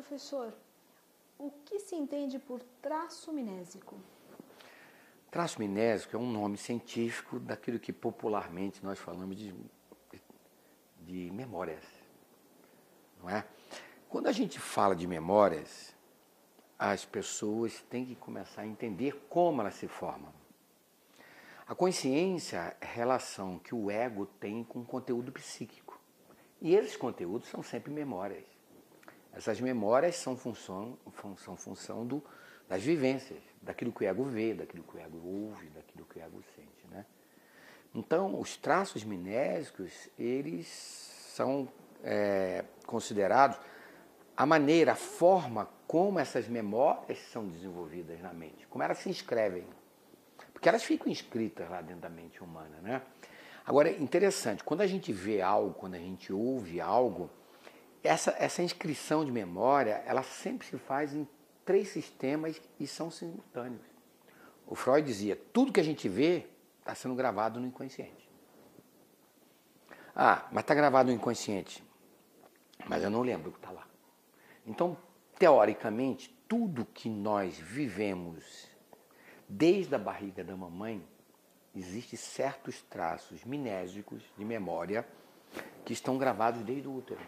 Professor, o que se entende por traço minésico? Traço minésico é um nome científico daquilo que popularmente nós falamos de, de memórias. Não é? Quando a gente fala de memórias, as pessoas têm que começar a entender como elas se formam. A consciência é a relação que o ego tem com o conteúdo psíquico. E esses conteúdos são sempre memórias. Essas memórias são função, são função do, das vivências, daquilo que o ego vê, daquilo que o ego ouve, daquilo que o ego sente. Né? Então, os traços minésicos, eles são é, considerados a maneira, a forma como essas memórias são desenvolvidas na mente, como elas se inscrevem. Porque elas ficam inscritas lá dentro da mente humana. Né? Agora, interessante, quando a gente vê algo, quando a gente ouve algo, essa, essa inscrição de memória, ela sempre se faz em três sistemas e são simultâneos. O Freud dizia, tudo que a gente vê está sendo gravado no inconsciente. Ah, mas está gravado no inconsciente. Mas eu não lembro o que está lá. Então, teoricamente, tudo que nós vivemos desde a barriga da mamãe, existe certos traços minésicos de memória que estão gravados desde o útero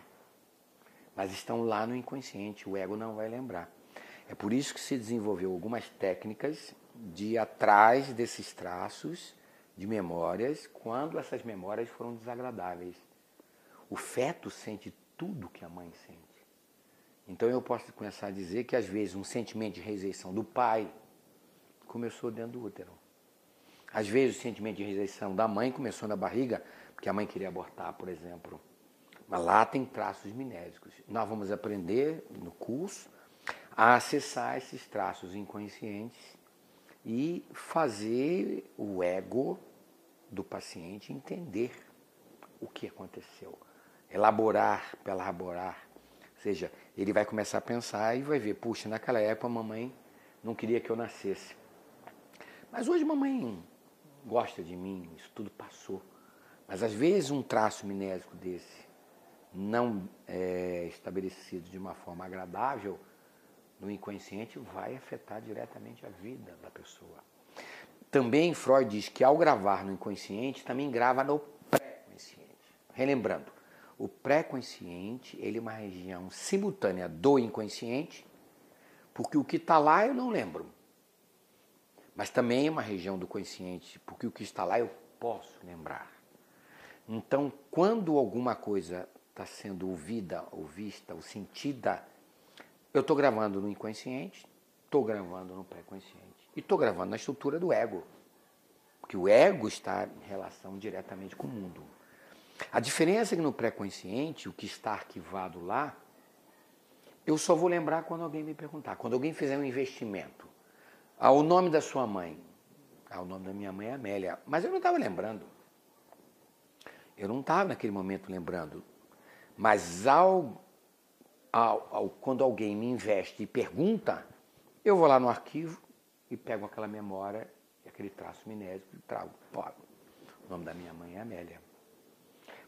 mas estão lá no inconsciente, o ego não vai lembrar. É por isso que se desenvolveu algumas técnicas de ir atrás desses traços de memórias quando essas memórias foram desagradáveis. O feto sente tudo que a mãe sente. Então eu posso começar a dizer que às vezes um sentimento de rejeição do pai começou dentro do útero. Às vezes o sentimento de rejeição da mãe começou na barriga, porque a mãe queria abortar, por exemplo. Mas lá tem traços minésicos. Nós vamos aprender no curso a acessar esses traços inconscientes e fazer o ego do paciente entender o que aconteceu. Elaborar elaborar. Ou seja, ele vai começar a pensar e vai ver, puxa, naquela época a mamãe não queria que eu nascesse. Mas hoje a mamãe gosta de mim, isso tudo passou. Mas às vezes um traço minésico desse não é, estabelecido de uma forma agradável no inconsciente vai afetar diretamente a vida da pessoa. Também Freud diz que ao gravar no inconsciente, também grava no pré-consciente. Relembrando, o pré-consciente é uma região simultânea do inconsciente, porque o que está lá eu não lembro. Mas também é uma região do consciente, porque o que está lá eu posso lembrar. Então, quando alguma coisa está sendo ouvida, ou vista, ou sentida, eu estou gravando no inconsciente, estou gravando no pré-consciente e estou gravando na estrutura do ego. Porque o ego está em relação diretamente com o mundo. A diferença é que no pré-consciente, o que está arquivado lá, eu só vou lembrar quando alguém me perguntar. Quando alguém fizer um investimento. Ah, o nome da sua mãe. Ah, o nome da minha mãe é Amélia. Mas eu não estava lembrando. Eu não estava naquele momento lembrando. Mas ao, ao, ao, quando alguém me investe e pergunta, eu vou lá no arquivo e pego aquela memória, aquele traço minésico e trago. o nome da minha mãe é Amélia.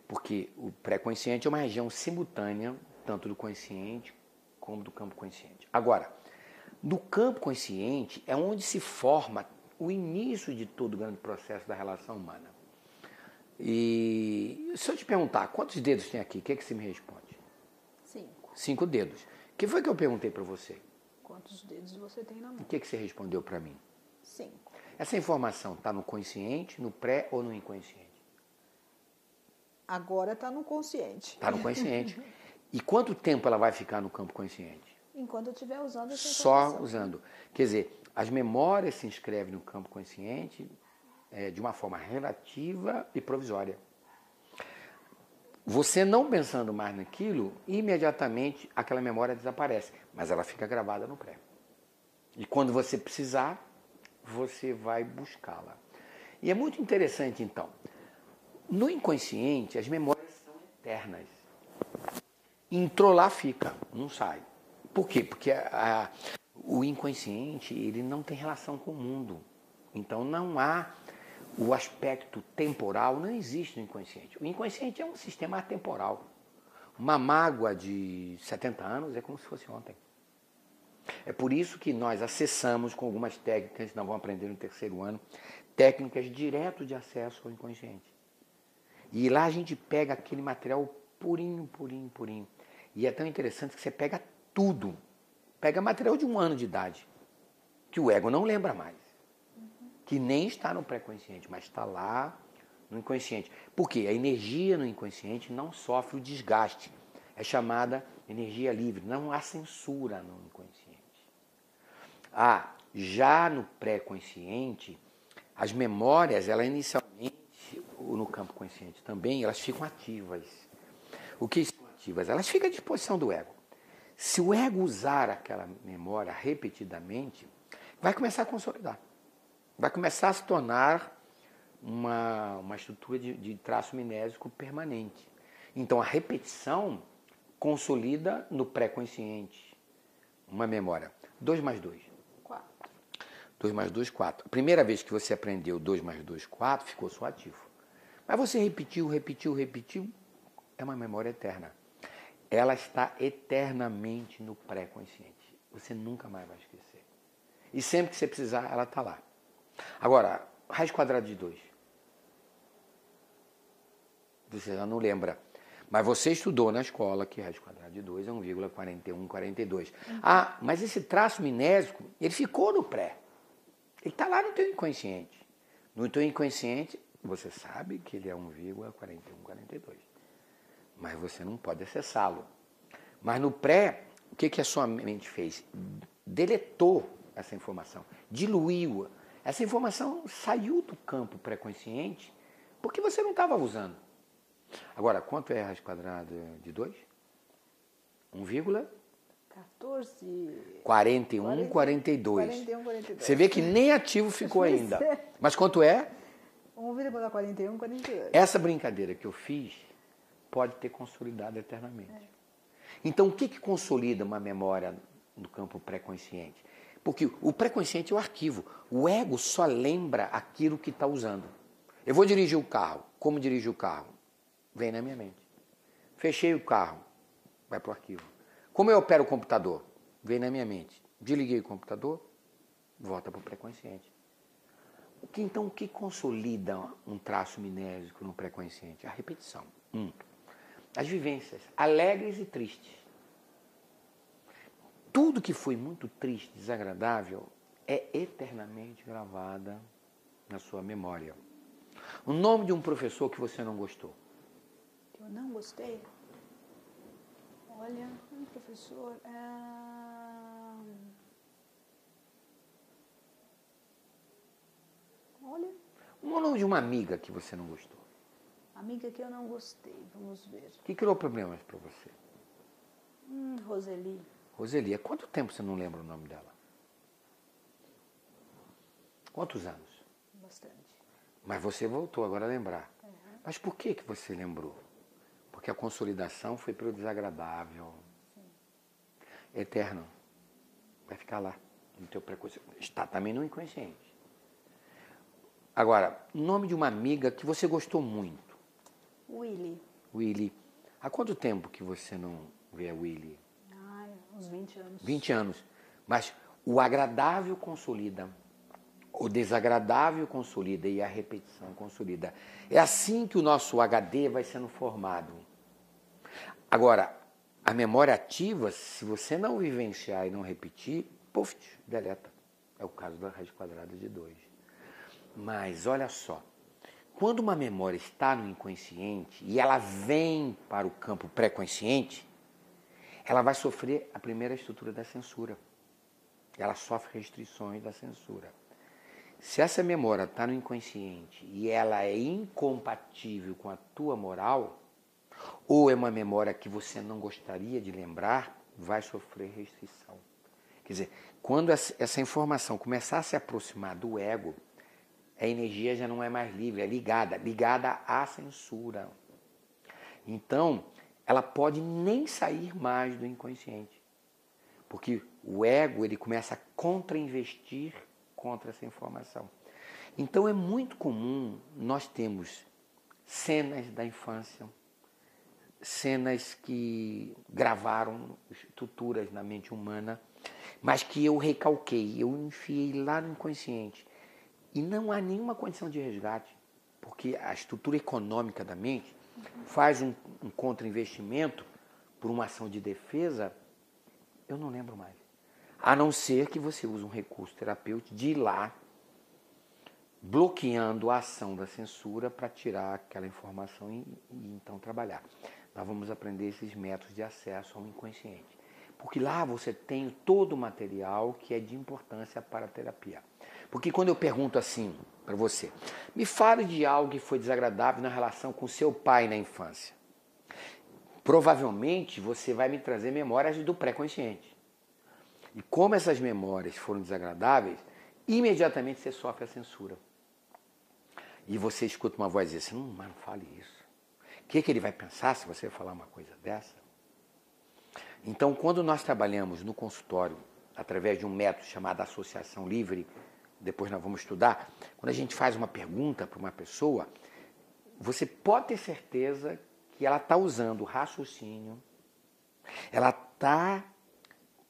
Porque o pré-consciente é uma região simultânea, tanto do consciente como do campo consciente. Agora, no campo consciente é onde se forma o início de todo o grande processo da relação humana. E se eu te perguntar, quantos dedos tem aqui? O que, é que você me responde? Cinco. Cinco dedos. O que foi que eu perguntei para você? Quantos dedos você tem na mão? O que, é que você respondeu para mim? Cinco. Essa informação está no consciente, no pré ou no inconsciente? Agora está no consciente. Está no consciente. e quanto tempo ela vai ficar no campo consciente? Enquanto eu estiver usando essa informação. Só usando. Quer dizer, as memórias se inscrevem no campo consciente é, de uma forma relativa e provisória. Você não pensando mais naquilo, imediatamente aquela memória desaparece, mas ela fica gravada no pré. E quando você precisar, você vai buscá-la. E é muito interessante então. No inconsciente, as memórias são eternas. Entrou lá, fica, não sai. Por quê? Porque a, a, o inconsciente ele não tem relação com o mundo. Então não há o aspecto temporal não existe no inconsciente. O inconsciente é um sistema atemporal. Uma mágoa de 70 anos é como se fosse ontem. É por isso que nós acessamos com algumas técnicas, nós vamos aprender no terceiro ano, técnicas direto de acesso ao inconsciente. E lá a gente pega aquele material purinho, purinho, purinho. E é tão interessante que você pega tudo. Pega material de um ano de idade, que o ego não lembra mais. Que nem está no pré-consciente, mas está lá no inconsciente. Por quê? A energia no inconsciente não sofre o desgaste. É chamada energia livre. Não há censura no inconsciente. Ah, já no pré-consciente, as memórias, ela inicialmente, no campo consciente também, elas ficam ativas. O que são ativas? Elas ficam à disposição do ego. Se o ego usar aquela memória repetidamente, vai começar a consolidar. Vai começar a se tornar uma, uma estrutura de, de traço minésico permanente. Então a repetição consolida no pré-consciente uma memória. 2 mais 2. 4. 2 mais 2, 4. A primeira vez que você aprendeu 2 mais 2, 4, ficou só ativo. Mas você repetiu, repetiu, repetiu, é uma memória eterna. Ela está eternamente no pré-consciente. Você nunca mais vai esquecer. E sempre que você precisar, ela está lá. Agora, raiz quadrada de 2 você já não lembra. Mas você estudou na escola que raiz quadrada de 2 é 1,4142. Uhum. Ah, mas esse traço minésico, ele ficou no pré. Ele está lá no teu inconsciente. No teu inconsciente, você sabe que ele é 1,4142. Mas você não pode acessá-lo. Mas no pré, o que, que a sua mente fez? Deletou essa informação, diluiu-a. Essa informação saiu do campo pré-consciente porque você não estava usando. Agora, quanto é raiz quadrada de 2? 1, 14. 41, 42. 41, 42. Você vê que nem ativo ficou ainda. É. Mas quanto é? 1,41, 42. Essa brincadeira que eu fiz pode ter consolidado eternamente. É. Então, o que, que consolida uma memória no campo pré-consciente? Porque o pré-consciente é o arquivo. O ego só lembra aquilo que está usando. Eu vou dirigir o carro. Como dirigir o carro? Vem na minha mente. Fechei o carro, vai para o arquivo. Como eu opero o computador? Vem na minha mente. Desliguei o computador, volta para o pré-consciente. O que, então, o que consolida um traço minésico no pré-consciente? A repetição. Um, as vivências, alegres e tristes. Tudo que foi muito triste, desagradável, é eternamente gravada na sua memória. O nome de um professor que você não gostou eu não gostei? Olha, um professor. É... Olha. O nome de uma amiga que você não gostou. Amiga que eu não gostei, vamos ver. O que criou problemas para você? Hum, Roseli. Roseli, há quanto tempo você não lembra o nome dela? Quantos anos? Bastante. Mas você voltou agora a lembrar. Uhum. Mas por que, que você lembrou? Porque a consolidação foi pelo desagradável. Sim. Eterno. Vai ficar lá, no teu preconceito. Está também no inconsciente. Agora, nome de uma amiga que você gostou muito. Willy. Willy. Há quanto tempo que você não vê a Willy? Uns 20 anos. 20 anos. Mas o agradável consolida, o desagradável consolida e a repetição consolida. É assim que o nosso HD vai sendo formado. Agora, a memória ativa, se você não vivenciar e não repetir, puf, deleta. É o caso da raiz quadrada de 2. Mas olha só, quando uma memória está no inconsciente e ela vem para o campo pré-consciente, ela vai sofrer a primeira estrutura da censura. Ela sofre restrições da censura. Se essa memória está no inconsciente e ela é incompatível com a tua moral, ou é uma memória que você não gostaria de lembrar, vai sofrer restrição. Quer dizer, quando essa informação começar a se aproximar do ego, a energia já não é mais livre, é ligada, ligada à censura. Então, ela pode nem sair mais do inconsciente. Porque o ego ele começa a contra-investir contra essa informação. Então é muito comum nós termos cenas da infância cenas que gravaram estruturas na mente humana, mas que eu recalquei, eu enfiei lá no inconsciente. E não há nenhuma condição de resgate, porque a estrutura econômica da mente faz um, um contra-investimento por uma ação de defesa, eu não lembro mais. A não ser que você use um recurso terapêutico de ir lá, bloqueando a ação da censura para tirar aquela informação e, e então trabalhar. Nós vamos aprender esses métodos de acesso ao inconsciente. Porque lá você tem todo o material que é de importância para a terapia. Porque quando eu pergunto assim para você, me fale de algo que foi desagradável na relação com seu pai na infância. Provavelmente você vai me trazer memórias do pré-consciente. E como essas memórias foram desagradáveis, imediatamente você sofre a censura. E você escuta uma voz assim, hum, mas não fale isso. O que, que ele vai pensar se você falar uma coisa dessa? Então, quando nós trabalhamos no consultório, através de um método chamado associação livre, depois nós vamos estudar, quando a gente faz uma pergunta para uma pessoa, você pode ter certeza que ela está usando raciocínio, ela está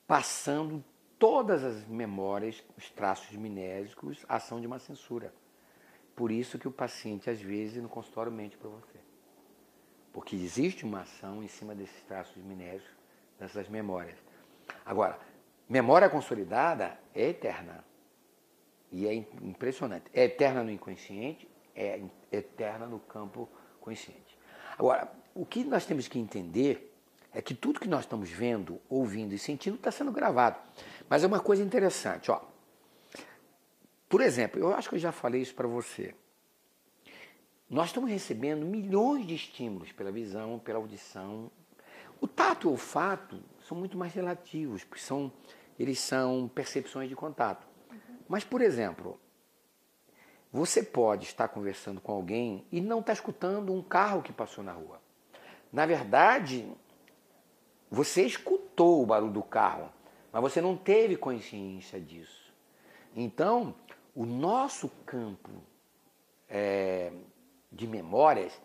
passando todas as memórias, os traços minésicos, a ação de uma censura. Por isso que o paciente, às vezes, no consultório mente para você. Porque existe uma ação em cima desses traços minésicos, dessas memórias. Agora, memória consolidada é eterna. E é impressionante. É eterna no inconsciente, é eterna no campo consciente. Agora, o que nós temos que entender é que tudo que nós estamos vendo, ouvindo e sentindo está sendo gravado. Mas é uma coisa interessante, ó. Por exemplo, eu acho que eu já falei isso para você. Nós estamos recebendo milhões de estímulos pela visão, pela audição. O tato e o olfato são muito mais relativos, porque são, eles são percepções de contato. Mas, por exemplo, você pode estar conversando com alguém e não estar escutando um carro que passou na rua. Na verdade, você escutou o barulho do carro, mas você não teve consciência disso. Então, o nosso campo é, de memórias,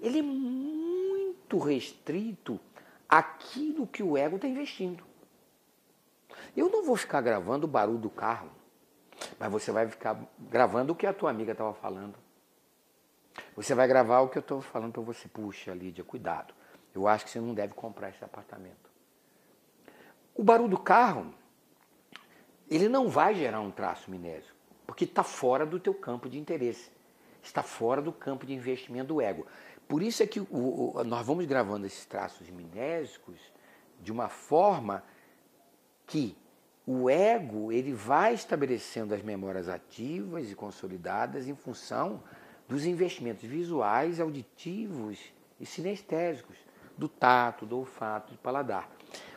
ele é muito restrito àquilo que o ego está investindo. Eu não vou ficar gravando o barulho do carro, mas você vai ficar gravando o que a tua amiga estava falando. Você vai gravar o que eu estou falando para você. Puxa, Lídia, cuidado. Eu acho que você não deve comprar esse apartamento. O barulho do carro, ele não vai gerar um traço minésio porque está fora do teu campo de interesse, está fora do campo de investimento do ego. Por isso é que o, o, nós vamos gravando esses traços minésicos de uma forma que o ego ele vai estabelecendo as memórias ativas e consolidadas em função dos investimentos visuais, auditivos e sinestésicos, do tato, do olfato, do paladar.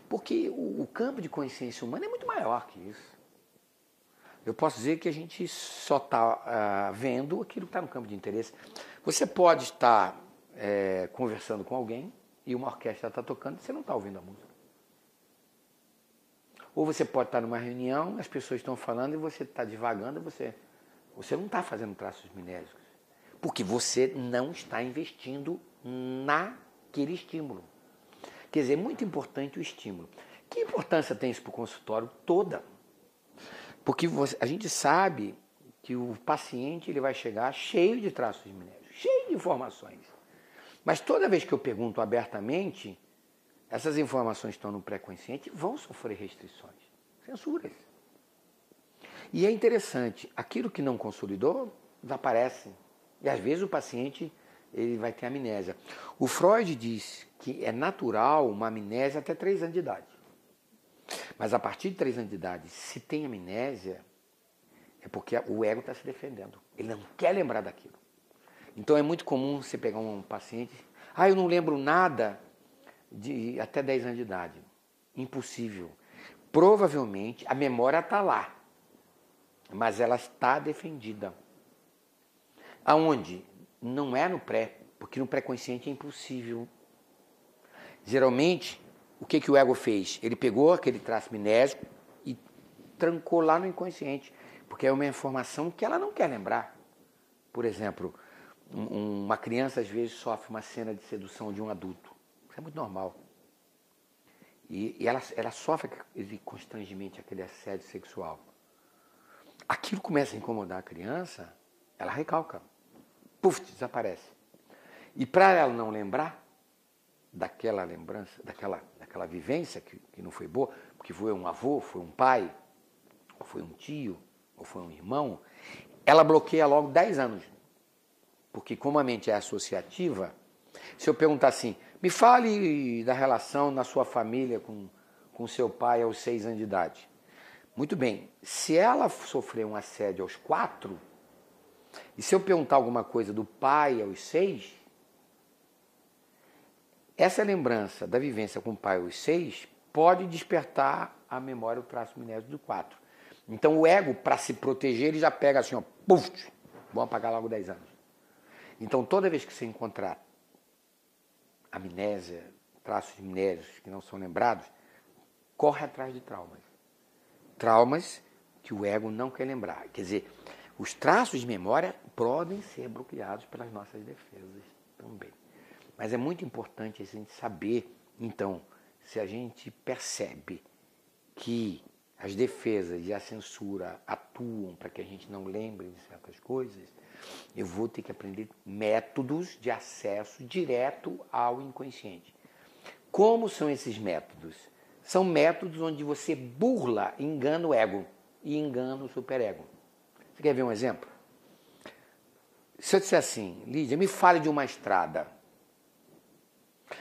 Porque o, o campo de consciência humana é muito maior que isso eu posso dizer que a gente só está uh, ah, vendo aquilo que está no campo de interesse. Você pode estar é, conversando com alguém e uma orquestra está tocando e você não está ouvindo a música. Ou você pode estar numa reunião, as pessoas estão falando e você está divagando você, você não está fazendo traços minéricos. Porque você não está investindo naquele estímulo. Quer dizer, é muito importante o estímulo. Que importância tem isso para o consultório? Toda. Porque você, a gente sabe que o paciente ele vai chegar cheio de traços minéricos, cheio de informações. Mas toda vez que eu pergunto abertamente, essas informações estão no pré-consciente vão sofrer restrições, censuras. E é interessante, aquilo que não consolidou desaparece. E às vezes o paciente ele vai ter amnésia. O Freud diz que é natural uma amnésia até 3 anos de idade. Mas a partir de três anos de idade, se tem amnésia, é porque o ego está se defendendo. Ele não quer lembrar daquilo. Então é muito comum você pegar um paciente, ah, eu não lembro nada de até 10 anos de idade. Impossível. Provavelmente a memória está lá, mas ela está defendida. Aonde? Não é no pré, porque no pré-consciente é impossível. Geralmente o que, que o ego fez? Ele pegou aquele traço minésico e trancou lá no inconsciente, porque é uma informação que ela não quer lembrar. Por exemplo, um, uma criança às vezes sofre uma cena de sedução de um adulto. Isso é muito normal. E, e ela, ela sofre aquele constrangimento, aquele assédio sexual. Aquilo começa a incomodar a criança, ela recalca. Puf, desaparece. E para ela não lembrar daquela lembrança, daquela, daquela vivência que, que não foi boa, porque foi um avô, foi um pai, ou foi um tio, ou foi um irmão, ela bloqueia logo 10 anos. Porque como a mente é associativa, se eu perguntar assim, me fale da relação na sua família com, com seu pai aos 6 anos de idade. Muito bem, se ela sofreu um assédio aos 4, e se eu perguntar alguma coisa do pai aos 6, essa lembrança da vivência com o pai aos 6 pode despertar a memória, o traço minério do 4. Então o ego, para se proteger, ele já pega assim, ó, puf, vamos apagar logo 10 anos. Então toda vez que você encontrar amnésia, traços amnésios que não são lembrados, corre atrás de traumas. Traumas que o ego não quer lembrar. Quer dizer, os traços de memória podem ser bloqueados pelas nossas defesas também. Mas é muito importante a gente saber, então, se a gente percebe que as defesas e a censura atuam para que a gente não lembre de certas coisas, eu vou ter que aprender métodos de acesso direto ao inconsciente. Como são esses métodos? São métodos onde você burla, engana o ego e engana o superego. Você quer ver um exemplo? Se eu disser assim, Lídia, me fale de uma estrada.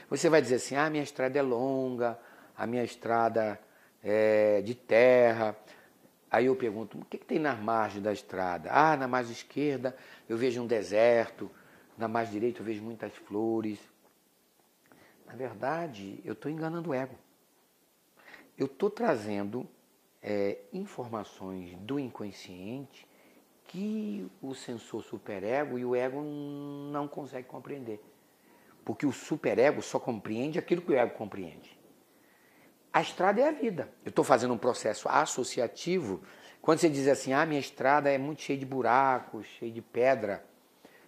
Você vai dizer assim: ah, minha estrada é longa, a minha estrada é, de terra. Aí eu pergunto, o que, que tem na margem da estrada? Ah, na margem esquerda eu vejo um deserto, na margem direita eu vejo muitas flores. Na verdade, eu estou enganando o ego. Eu estou trazendo é, informações do inconsciente que o sensor superego e o ego não consegue compreender. Porque o superego só compreende aquilo que o ego compreende. A estrada é a vida. Eu estou fazendo um processo associativo. Quando você diz assim, ah, minha estrada é muito cheia de buracos, cheia de pedra,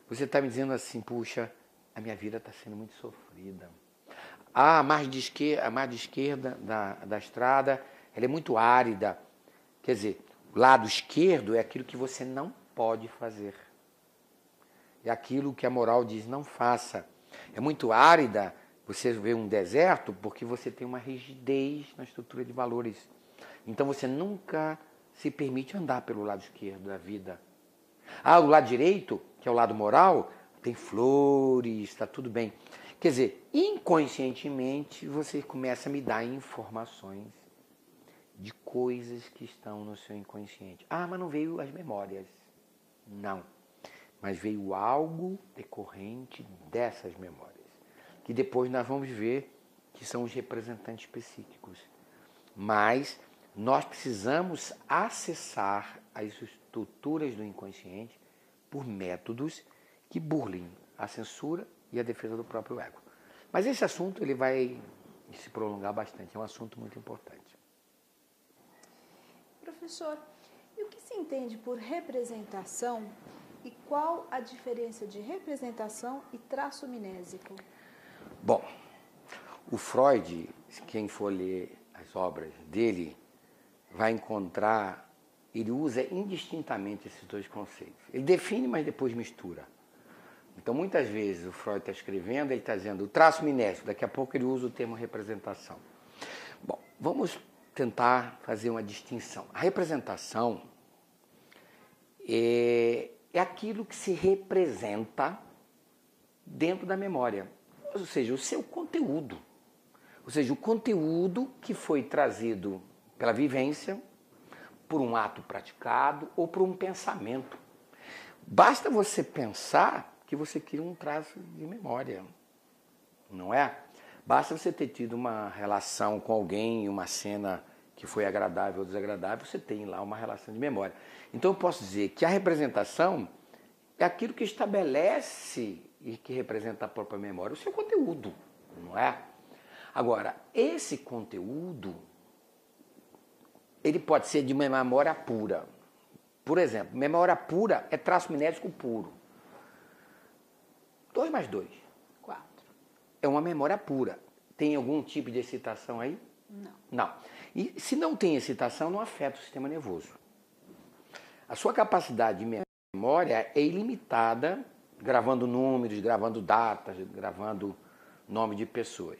você está me dizendo assim, puxa, a minha vida está sendo muito sofrida. Ah, a margem de esquerda, a margem esquerda da, da estrada ela é muito árida. Quer dizer, o lado esquerdo é aquilo que você não pode fazer. É aquilo que a moral diz, não faça. É muito árida, você vê um deserto porque você tem uma rigidez na estrutura de valores. Então você nunca se permite andar pelo lado esquerdo da vida. Ah, o lado direito, que é o lado moral, tem flores, está tudo bem. Quer dizer, inconscientemente você começa a me dar informações de coisas que estão no seu inconsciente. Ah, mas não veio as memórias. Não. Mas veio algo decorrente dessas memórias que depois nós vamos ver que são os representantes psíquicos. Mas nós precisamos acessar as estruturas do inconsciente por métodos que burlem a censura e a defesa do próprio ego. Mas esse assunto ele vai se prolongar bastante, é um assunto muito importante. Professor, e o que se entende por representação e qual a diferença de representação e traço minésico? Bom, o Freud, quem for ler as obras dele, vai encontrar, ele usa indistintamente esses dois conceitos. Ele define, mas depois mistura. Então, muitas vezes o Freud está escrevendo, ele está dizendo o traço minético, daqui a pouco ele usa o termo representação. Bom, vamos tentar fazer uma distinção. A representação é, é aquilo que se representa dentro da memória ou seja, o seu conteúdo. Ou seja, o conteúdo que foi trazido pela vivência, por um ato praticado ou por um pensamento. Basta você pensar que você cria um traço de memória, não é? Basta você ter tido uma relação com alguém, uma cena que foi agradável ou desagradável, você tem lá uma relação de memória. Então eu posso dizer que a representação é aquilo que estabelece e que representa a própria memória, o seu conteúdo, não é? Agora, esse conteúdo, ele pode ser de uma memória pura. Por exemplo, memória pura é traço minético puro. 2 mais 2. 4. É uma memória pura. Tem algum tipo de excitação aí? Não. Não. E se não tem excitação, não afeta o sistema nervoso. A sua capacidade de memória é ilimitada, gravando números, gravando datas, gravando nome de pessoas.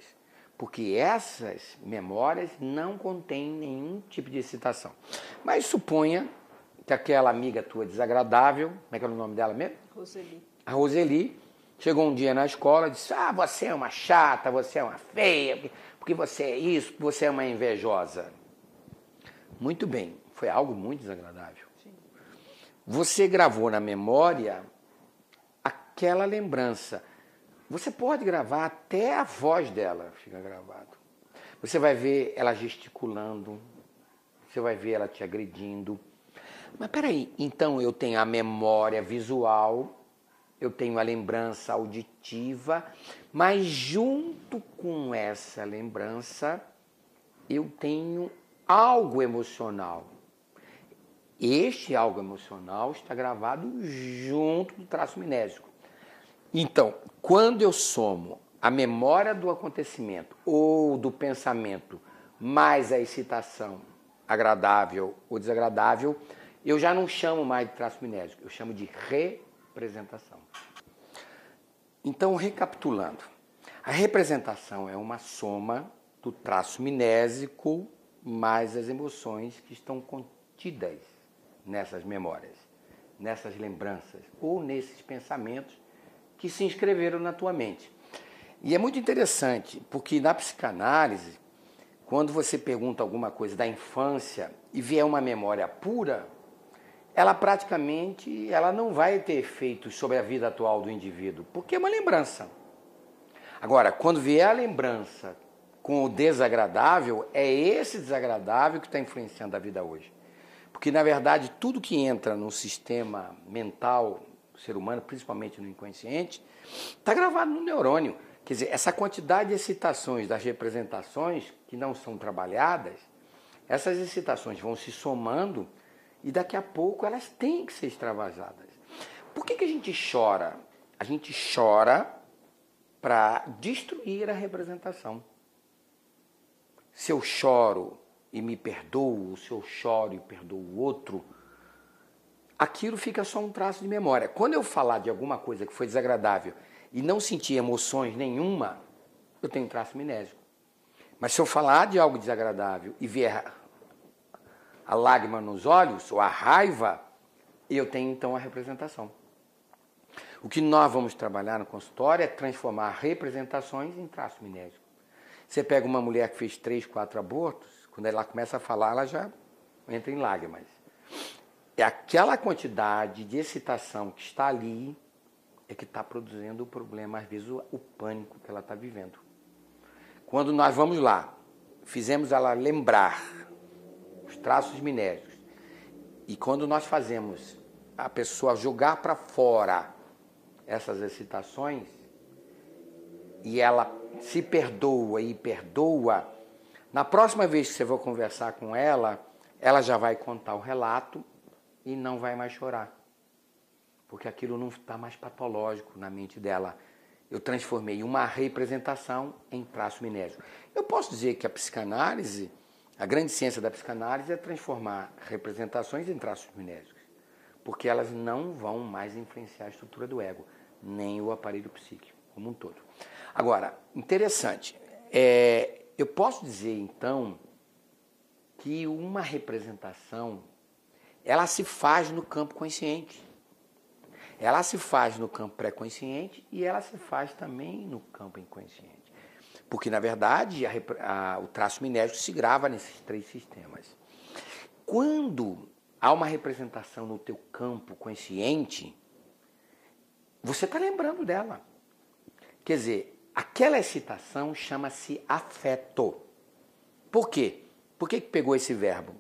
Porque essas memórias não contêm nenhum tipo de excitação. Mas suponha que aquela amiga tua desagradável, como é que é o nome dela mesmo? Roseli. A Roseli chegou um dia na escola e disse: Ah, você é uma chata, você é uma feia, porque você é isso, porque você é uma invejosa. Muito bem, foi algo muito desagradável. Sim. Você gravou na memória aquela lembrança. Você pode gravar até a voz dela fica gravado. Você vai ver ela gesticulando, você vai ver ela te agredindo. Mas peraí, então eu tenho a memória visual, eu tenho a lembrança auditiva, mas junto com essa lembrança eu tenho algo emocional. Este algo emocional está gravado junto do traço minésico. Então, quando eu somo a memória do acontecimento ou do pensamento mais a excitação agradável ou desagradável, eu já não chamo mais de traço minésico, eu chamo de representação. Então, recapitulando, a representação é uma soma do traço minésico mais as emoções que estão contidas nessas memórias, nessas lembranças ou nesses pensamentos que se inscreveram na tua mente. E é muito interessante, porque na psicanálise, quando você pergunta alguma coisa da infância e vier uma memória pura, ela praticamente ela não vai ter efeitos sobre a vida atual do indivíduo, porque é uma lembrança. Agora, quando vier a lembrança com o desagradável, é esse desagradável que está influenciando a vida hoje. Porque, na verdade, tudo que entra no sistema mental ser humano, principalmente no inconsciente, está gravado no neurônio. Quer dizer, essa quantidade de excitações das representações que não são trabalhadas, essas excitações vão se somando e daqui a pouco elas têm que ser extravasadas. Por que, que a gente chora? A gente chora para destruir a representação. Se eu choro e me perdoo, se eu choro e perdoo o outro, aquilo fica só um traço de memória. Quando eu falar de alguma coisa que foi desagradável e não sentir emoções nenhuma, eu tenho um traço minésico. Mas se eu falar de algo desagradável e ver a lágrima nos olhos, ou a raiva, eu tenho então a representação. O que nós vamos trabalhar no consultório é transformar representações em traço minésico. Você pega uma mulher que fez três, quatro abortos, quando ela começa a falar, ela já entra em lágrimas. É aquela quantidade de excitação que está ali é que está produzindo o problema, às vezes o, o pânico que ela está vivendo. Quando nós vamos lá, fizemos ela lembrar os traços minéricos, e quando nós fazemos a pessoa jogar para fora essas excitações, e ela se perdoa e perdoa, na próxima vez que você for conversar com ela, ela já vai contar o relato e não vai mais chorar. Porque aquilo não está mais patológico na mente dela. Eu transformei uma representação em traço minésico. Eu posso dizer que a psicanálise, a grande ciência da psicanálise é transformar representações em traços minésicos. Porque elas não vão mais influenciar a estrutura do ego, nem o aparelho psíquico como um todo. Agora, interessante, é, eu posso dizer então que uma representação ela se faz no campo consciente. Ela se faz no campo pré-consciente e ela se faz também no campo inconsciente. Porque, na verdade, a, a, o traço minético se grava nesses três sistemas. Quando há uma representação no teu campo consciente, você está lembrando dela. Quer dizer, aquela excitação chama-se afeto. Por quê? Por que, que pegou esse verbo?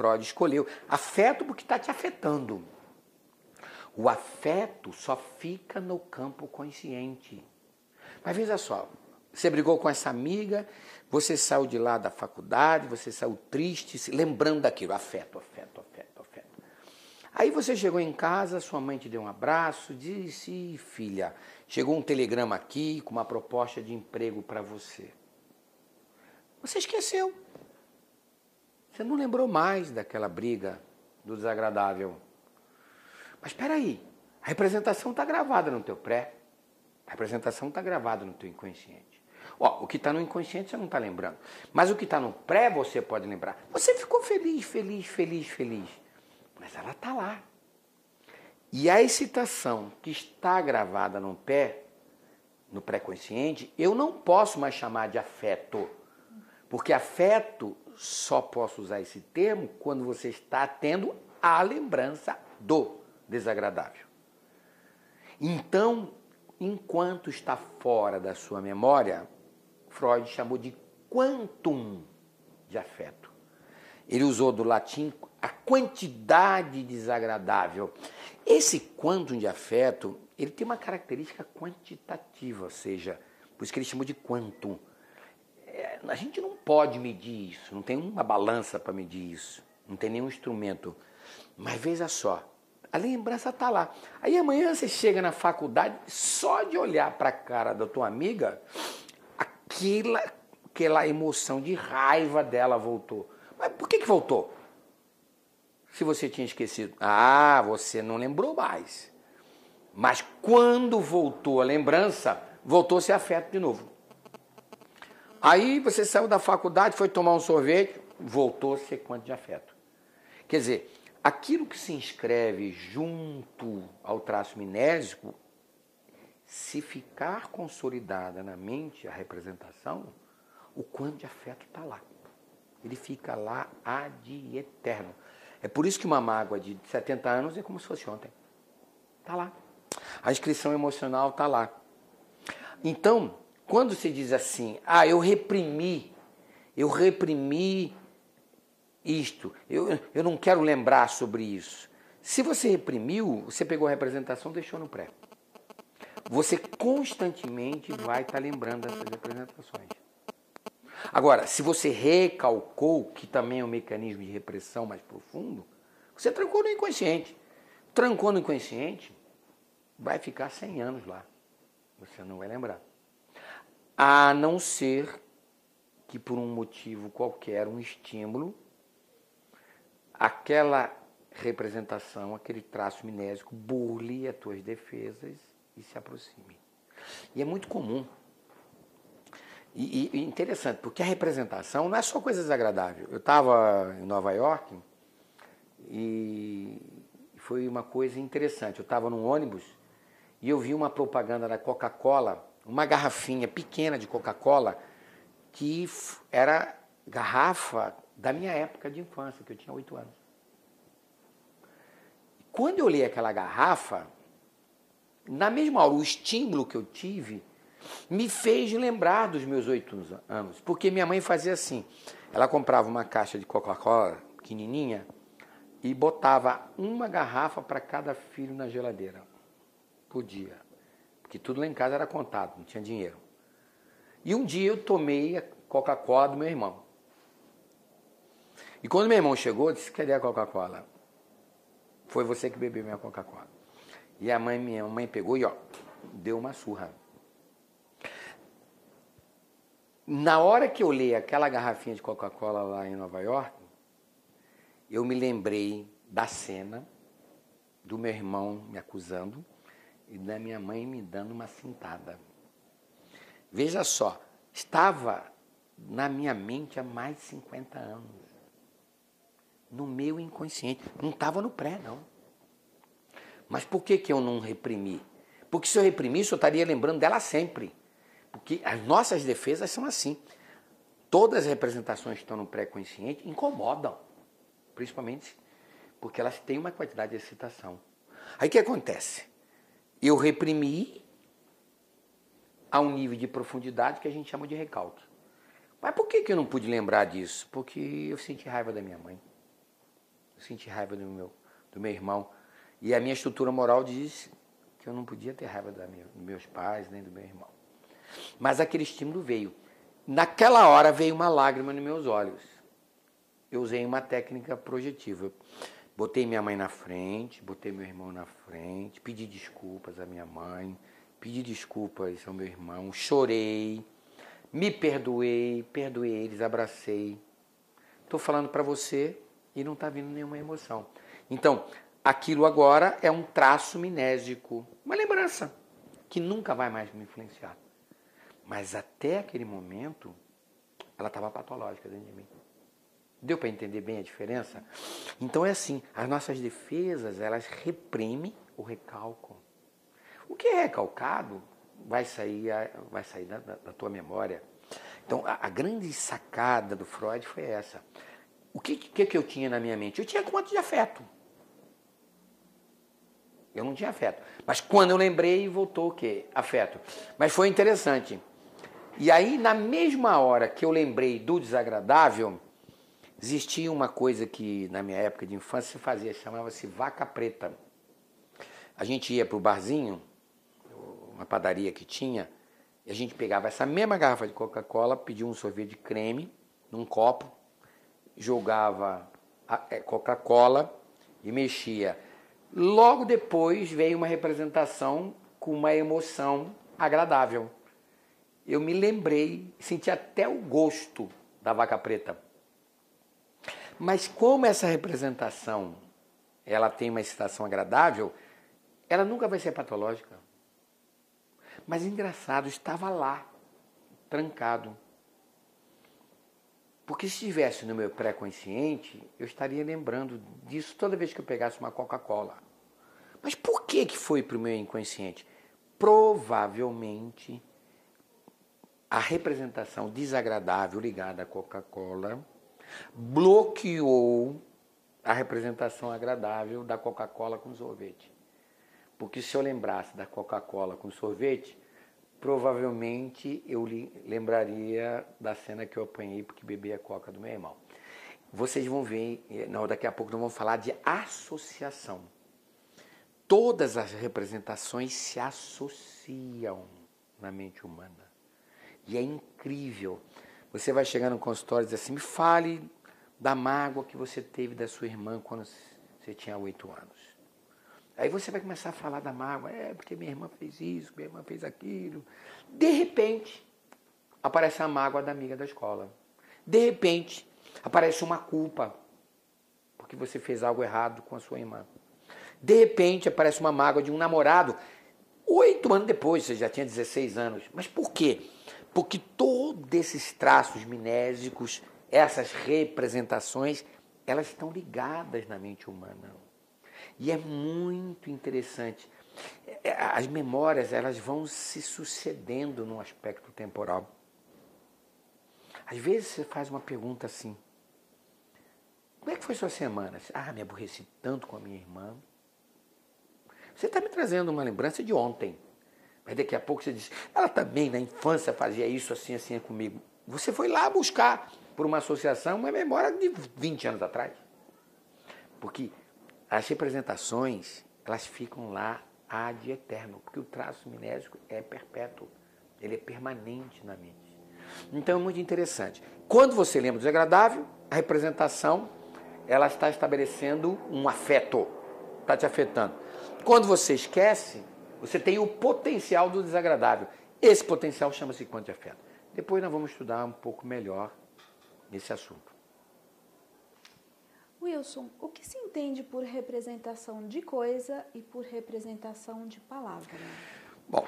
Freud escolheu. Afeto porque está te afetando. O afeto só fica no campo consciente. Mas veja só, você brigou com essa amiga, você saiu de lá da faculdade, você saiu triste, lembrando daquilo, afeto, afeto, afeto, afeto. Aí você chegou em casa, sua mãe te deu um abraço, disse, filha, chegou um telegrama aqui com uma proposta de emprego para você. Você esqueceu. Você não lembrou mais daquela briga, do desagradável. Mas espera aí, a representação está gravada no teu pré. A representação está gravada no teu inconsciente. Ó, o que está no inconsciente você não está lembrando. Mas o que está no pré você pode lembrar. Você ficou feliz, feliz, feliz, feliz. Mas ela está lá. E a excitação que está gravada no pé, no pré-consciente, eu não posso mais chamar de afeto. Porque afeto só posso usar esse termo quando você está tendo a lembrança do desagradável. Então, enquanto está fora da sua memória, Freud chamou de quantum de afeto. Ele usou do latim a quantidade desagradável. Esse quantum de afeto, ele tem uma característica quantitativa, ou seja, por isso que ele chamou de quantum. É, a gente não pode medir isso, não tem uma balança para medir isso, não tem nenhum instrumento. Mas veja só, a lembrança está lá. Aí amanhã você chega na faculdade, só de olhar para a cara da tua amiga, aquela, aquela emoção de raiva dela voltou. Mas por que, que voltou? Se você tinha esquecido. Ah, você não lembrou mais. Mas quando voltou a lembrança, voltou-se afeto de novo. Aí você saiu da faculdade, foi tomar um sorvete, voltou a ser quanto de afeto. Quer dizer, aquilo que se inscreve junto ao traço minésico, se ficar consolidada na mente a representação, o quanto de afeto está lá. Ele fica lá ad eterno. É por isso que uma mágoa de 70 anos é como se fosse ontem. Está lá. A inscrição emocional está lá. Então, quando se diz assim, ah, eu reprimi, eu reprimi isto, eu, eu não quero lembrar sobre isso. Se você reprimiu, você pegou a representação deixou no pré. Você constantemente vai estar tá lembrando dessas representações. Agora, se você recalcou, que também é um mecanismo de repressão mais profundo, você trancou no inconsciente. Trancou no inconsciente, vai ficar 100 anos lá. Você não vai lembrar. A não ser que por um motivo qualquer, um estímulo, aquela representação, aquele traço minésico burle as tuas defesas e se aproxime. E é muito comum e, e, interessante, porque a representação não é só coisa desagradável. Eu estava em Nova York e foi uma coisa interessante. Eu estava num ônibus e eu vi uma propaganda da Coca-Cola, uma garrafinha pequena de Coca-Cola, que era garrafa da minha época de infância, que eu tinha oito anos. Quando eu li aquela garrafa, na mesma hora, o estímulo que eu tive me fez lembrar dos meus oito anos, porque minha mãe fazia assim: ela comprava uma caixa de Coca-Cola pequenininha e botava uma garrafa para cada filho na geladeira por dia, porque tudo lá em casa era contado, não tinha dinheiro. E um dia eu tomei a Coca-Cola do meu irmão. E quando meu irmão chegou, eu disse: Cadê a Coca-Cola? Foi você que bebeu minha Coca-Cola. E a mãe, minha mãe pegou e ó, deu uma surra. Na hora que eu li aquela garrafinha de Coca-Cola lá em Nova York, eu me lembrei da cena do meu irmão me acusando e da minha mãe me dando uma cintada. Veja só, estava na minha mente há mais de 50 anos. No meu inconsciente. Não estava no pré, não. Mas por que, que eu não reprimi? Porque se eu reprimisse, eu estaria lembrando dela sempre. Porque as nossas defesas são assim. Todas as representações que estão no pré-consciente incomodam, principalmente porque elas têm uma quantidade de excitação. Aí o que acontece? Eu reprimi a um nível de profundidade que a gente chama de recalque. Mas por que, que eu não pude lembrar disso? Porque eu senti raiva da minha mãe. Eu senti raiva do meu, do meu irmão. E a minha estrutura moral diz que eu não podia ter raiva da minha, dos meus pais nem do meu irmão. Mas aquele estímulo veio. Naquela hora veio uma lágrima nos meus olhos. Eu usei uma técnica projetiva. Botei minha mãe na frente, botei meu irmão na frente, pedi desculpas à minha mãe, pedi desculpas ao meu irmão, chorei, me perdoei, perdoei eles, abracei. Estou falando para você e não está vindo nenhuma emoção. Então, aquilo agora é um traço minésico, uma lembrança que nunca vai mais me influenciar. Mas até aquele momento, ela estava patológica dentro de mim. Deu para entender bem a diferença? Então é assim, as nossas defesas, elas reprimem o recalco. O que é recalcado vai sair, vai sair da, da tua memória. Então, a, a, grande sacada do Freud foi essa. O que, que, que eu tinha na minha mente? Eu tinha quanto de afeto. Eu não tinha afeto. Mas quando eu lembrei, voltou o quê? Afeto. Mas foi interessante. E aí, na mesma hora que eu lembrei do desagradável, existia uma coisa que na minha época de infância se fazia, chamava-se vaca preta. A gente ia para o barzinho, uma padaria que tinha, e a gente pegava essa mesma garrafa de Coca-Cola, pedia um sorvete de creme num copo, jogava é, Coca-Cola e mexia. Logo depois veio uma representação com uma emoção agradável. Eu me lembrei, senti até o gosto da vaca preta. Mas como essa representação ela tem uma excitação agradável, ela nunca vai ser patológica. Mas engraçado, estava lá, trancado. Porque se estivesse no meu pré-consciente, eu estaria lembrando disso toda vez que eu pegasse uma Coca-Cola. Mas por que, que foi para o meu inconsciente? Provavelmente a representação desagradável ligada à Coca-Cola bloqueou a representação agradável da Coca-Cola com sorvete. Porque se eu lembrasse da Coca-Cola com sorvete, provavelmente eu lembraria da cena que eu apanhei porque bebi a coca do meu irmão. Vocês vão ver, não, daqui a pouco nós vamos falar de associação. Todas as representações se associam na mente humana. E é incrível. Você vai chegar no consultório e diz assim: me fale da mágoa que você teve da sua irmã quando você tinha oito anos. Aí você vai começar a falar da mágoa, é porque minha irmã fez isso, minha irmã fez aquilo. De repente, aparece a mágoa da amiga da escola. De repente, aparece uma culpa, porque você fez algo errado com a sua irmã. De repente, aparece uma mágoa de um namorado. Oito anos depois, você já tinha 16 anos. Mas por quê? Porque todos esses traços minésicos, essas representações, elas estão ligadas na mente humana. E é muito interessante. É, as memórias elas vão se sucedendo num aspecto temporal. Às vezes você faz uma pergunta assim: Como é que foi sua semana? Ah, me aborreci tanto com a minha irmã. Você está me trazendo uma lembrança de ontem. Mas daqui a pouco você diz: Ela também na infância fazia isso assim, assim comigo. Você foi lá buscar, por uma associação, uma memória de 20 anos atrás. Porque as representações, elas ficam lá ad eterno, porque o traço minésico é perpétuo, ele é permanente na mente. Então é muito interessante. Quando você lembra do desagradável, a representação ela está estabelecendo um afeto, está te afetando. Quando você esquece, você tem o potencial do desagradável. Esse potencial chama-se quanto de afeto. Depois nós vamos estudar um pouco melhor esse assunto. Wilson, o que se entende por representação de coisa e por representação de palavra? Bom,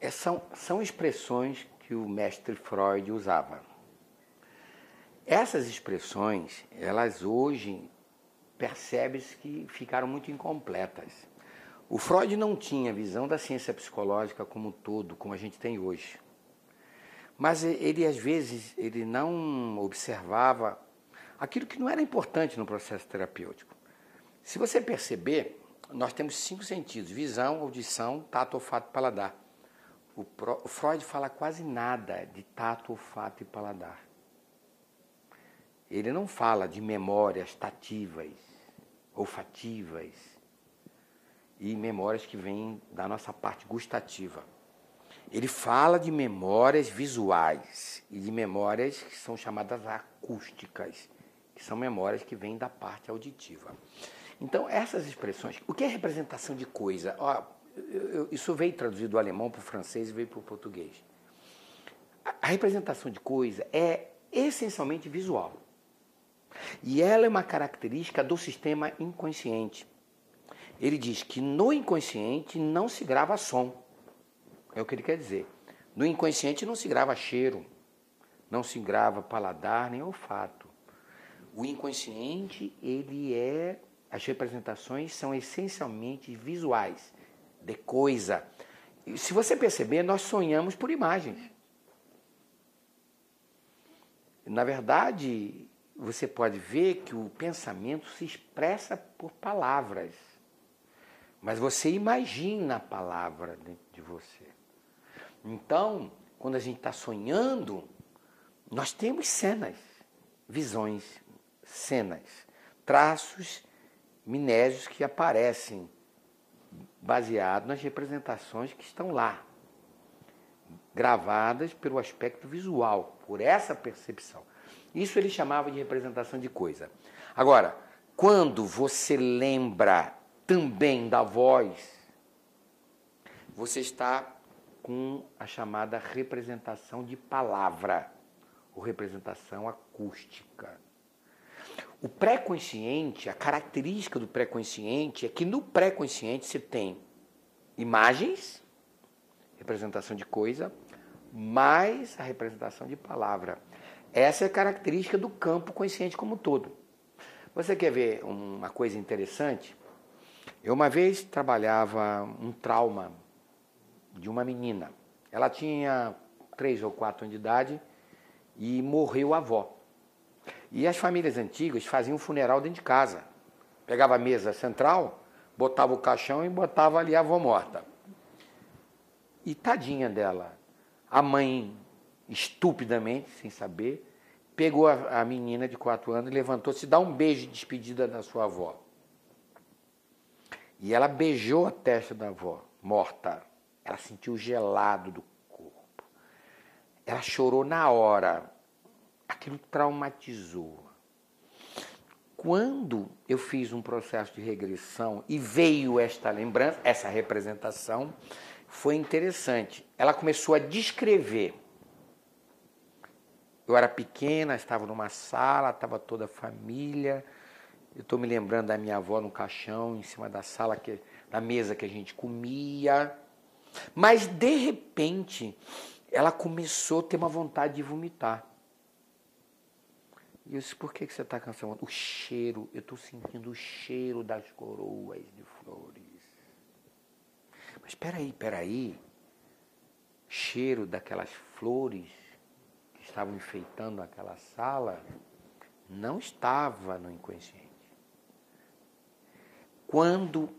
é, são, são expressões que o mestre Freud usava. Essas expressões, elas hoje percebe-se que ficaram muito incompletas. O Freud não tinha visão da ciência psicológica como um todo, como a gente tem hoje. Mas ele às vezes ele não observava aquilo que não era importante no processo terapêutico. Se você perceber, nós temos cinco sentidos: visão, audição, tato, olfato e paladar. O, Pro, o Freud fala quase nada de tato, olfato e paladar. Ele não fala de memórias tativas, olfativas e memórias que vêm da nossa parte gustativa. Ele fala de memórias visuais e de memórias que são chamadas acústicas que são memórias que vêm da parte auditiva. Então, essas expressões, o que é representação de coisa? Ó, isso veio traduzido do alemão para o francês e veio para o português. A representação de coisa é essencialmente visual. E ela é uma característica do sistema inconsciente. Ele diz que no inconsciente não se grava som. É o que ele quer dizer. No inconsciente não se grava cheiro, não se grava paladar nem olfato. O inconsciente, ele é as representações são essencialmente visuais, de coisa. E se você perceber, nós sonhamos por imagens. Na verdade, você pode ver que o pensamento se expressa por palavras. Mas você imagina a palavra dentro de você. Então, quando a gente está sonhando, nós temos cenas, visões, cenas, traços minésios que aparecem baseados nas representações que estão lá, gravadas pelo aspecto visual, por essa percepção. Isso ele chamava de representação de coisa. Agora, quando você lembra também da voz, você está com a chamada representação de palavra, ou representação acústica. O pré-consciente, a característica do pré-consciente é que no pré-consciente você tem imagens, representação de coisa, mais a representação de palavra. Essa é a característica do campo consciente como um todo. Você quer ver uma coisa interessante? Eu uma vez trabalhava um trauma de uma menina. Ela tinha três ou quatro anos de idade e morreu a avó. E as famílias antigas faziam um funeral dentro de casa. Pegava a mesa central, botava o caixão e botava ali a avó morta. E tadinha dela. A mãe, estupidamente, sem saber, pegou a, menina de quatro anos e levantou-se dá um beijo de despedida da sua avó. E ela beijou a testa da avó, morta. Ela sentiu gelado do corpo. Ela chorou na hora aquilo traumatizou. Quando eu fiz um processo de regressão e veio esta lembrança, essa representação, foi interessante. Ela começou a descrever. Eu era pequena, estava numa sala, estava toda a família. Eu estou me lembrando da minha avó no caixão, em cima da sala, que, da mesa que a gente comia. Mas, de repente, ela começou a ter uma vontade de vomitar. E eu disse, por que, que você está cansado? O cheiro, eu estou sentindo o cheiro das coroas de flores. Mas espera aí, espera aí. Cheiro daquelas flores que estavam enfeitando aquela sala não estava no inconsciente. Quando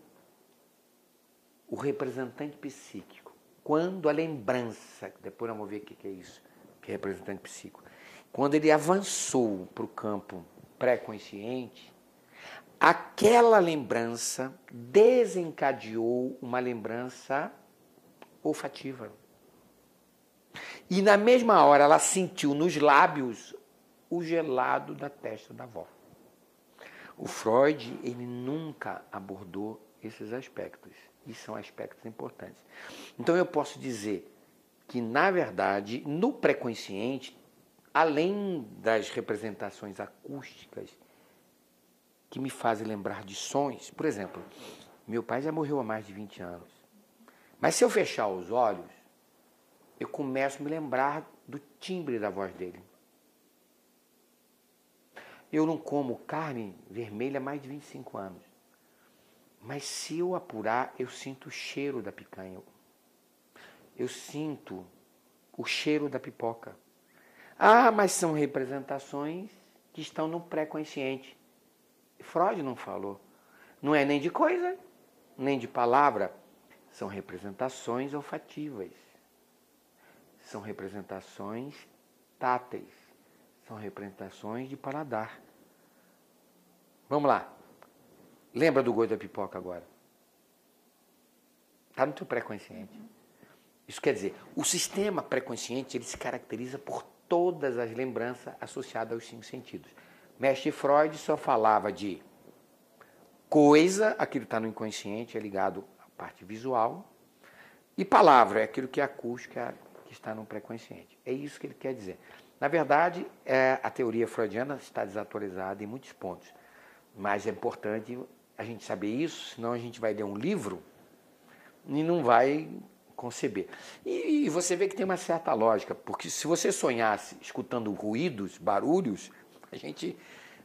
o representante psíquico, quando a lembrança, depois vamos ver o que é isso, que é representante psíquico, quando ele avançou para o campo pré-consciente, aquela lembrança desencadeou uma lembrança olfativa. E na mesma hora ela sentiu nos lábios o gelado da testa da avó. O Freud, ele nunca abordou esses aspectos, e são aspectos importantes. Então eu posso dizer que, na verdade, no pré-consciente além das representações acústicas que me fazem lembrar de sons, por exemplo, meu pai já morreu há mais de 20 anos. Mas se eu fechar os olhos, eu começo a me lembrar do timbre da voz dele. Eu não como carne vermelha há mais de 25 anos. Mas se eu apurar, eu sinto o cheiro da picanha. Eu sinto o cheiro da pipoca. Ah, mas são representações que estão no pré-consciente. Freud não falou. Não é nem de coisa, nem de palavra. São representações olfativas. São representações táteis. São representações de paladar. Vamos lá. Lembra do gosto da pipoca agora? Está no teu pré-consciente. Isso quer dizer, o sistema pré-consciente ele se caracteriza por todas as lembranças associadas aos cinco sentidos. Mestre Freud só falava de coisa, aquilo que está no inconsciente, é ligado à parte visual, e palavra, é aquilo que é acústica, que está no pré-consciente. É isso que ele quer dizer. Na verdade, é, a teoria freudiana está desatualizada em muitos pontos, mas é importante a gente saber isso, senão a gente vai ler um livro e não vai conceber. E, e, você vê que tem uma certa lógica, porque se você sonhasse escutando ruídos, barulhos, a gente,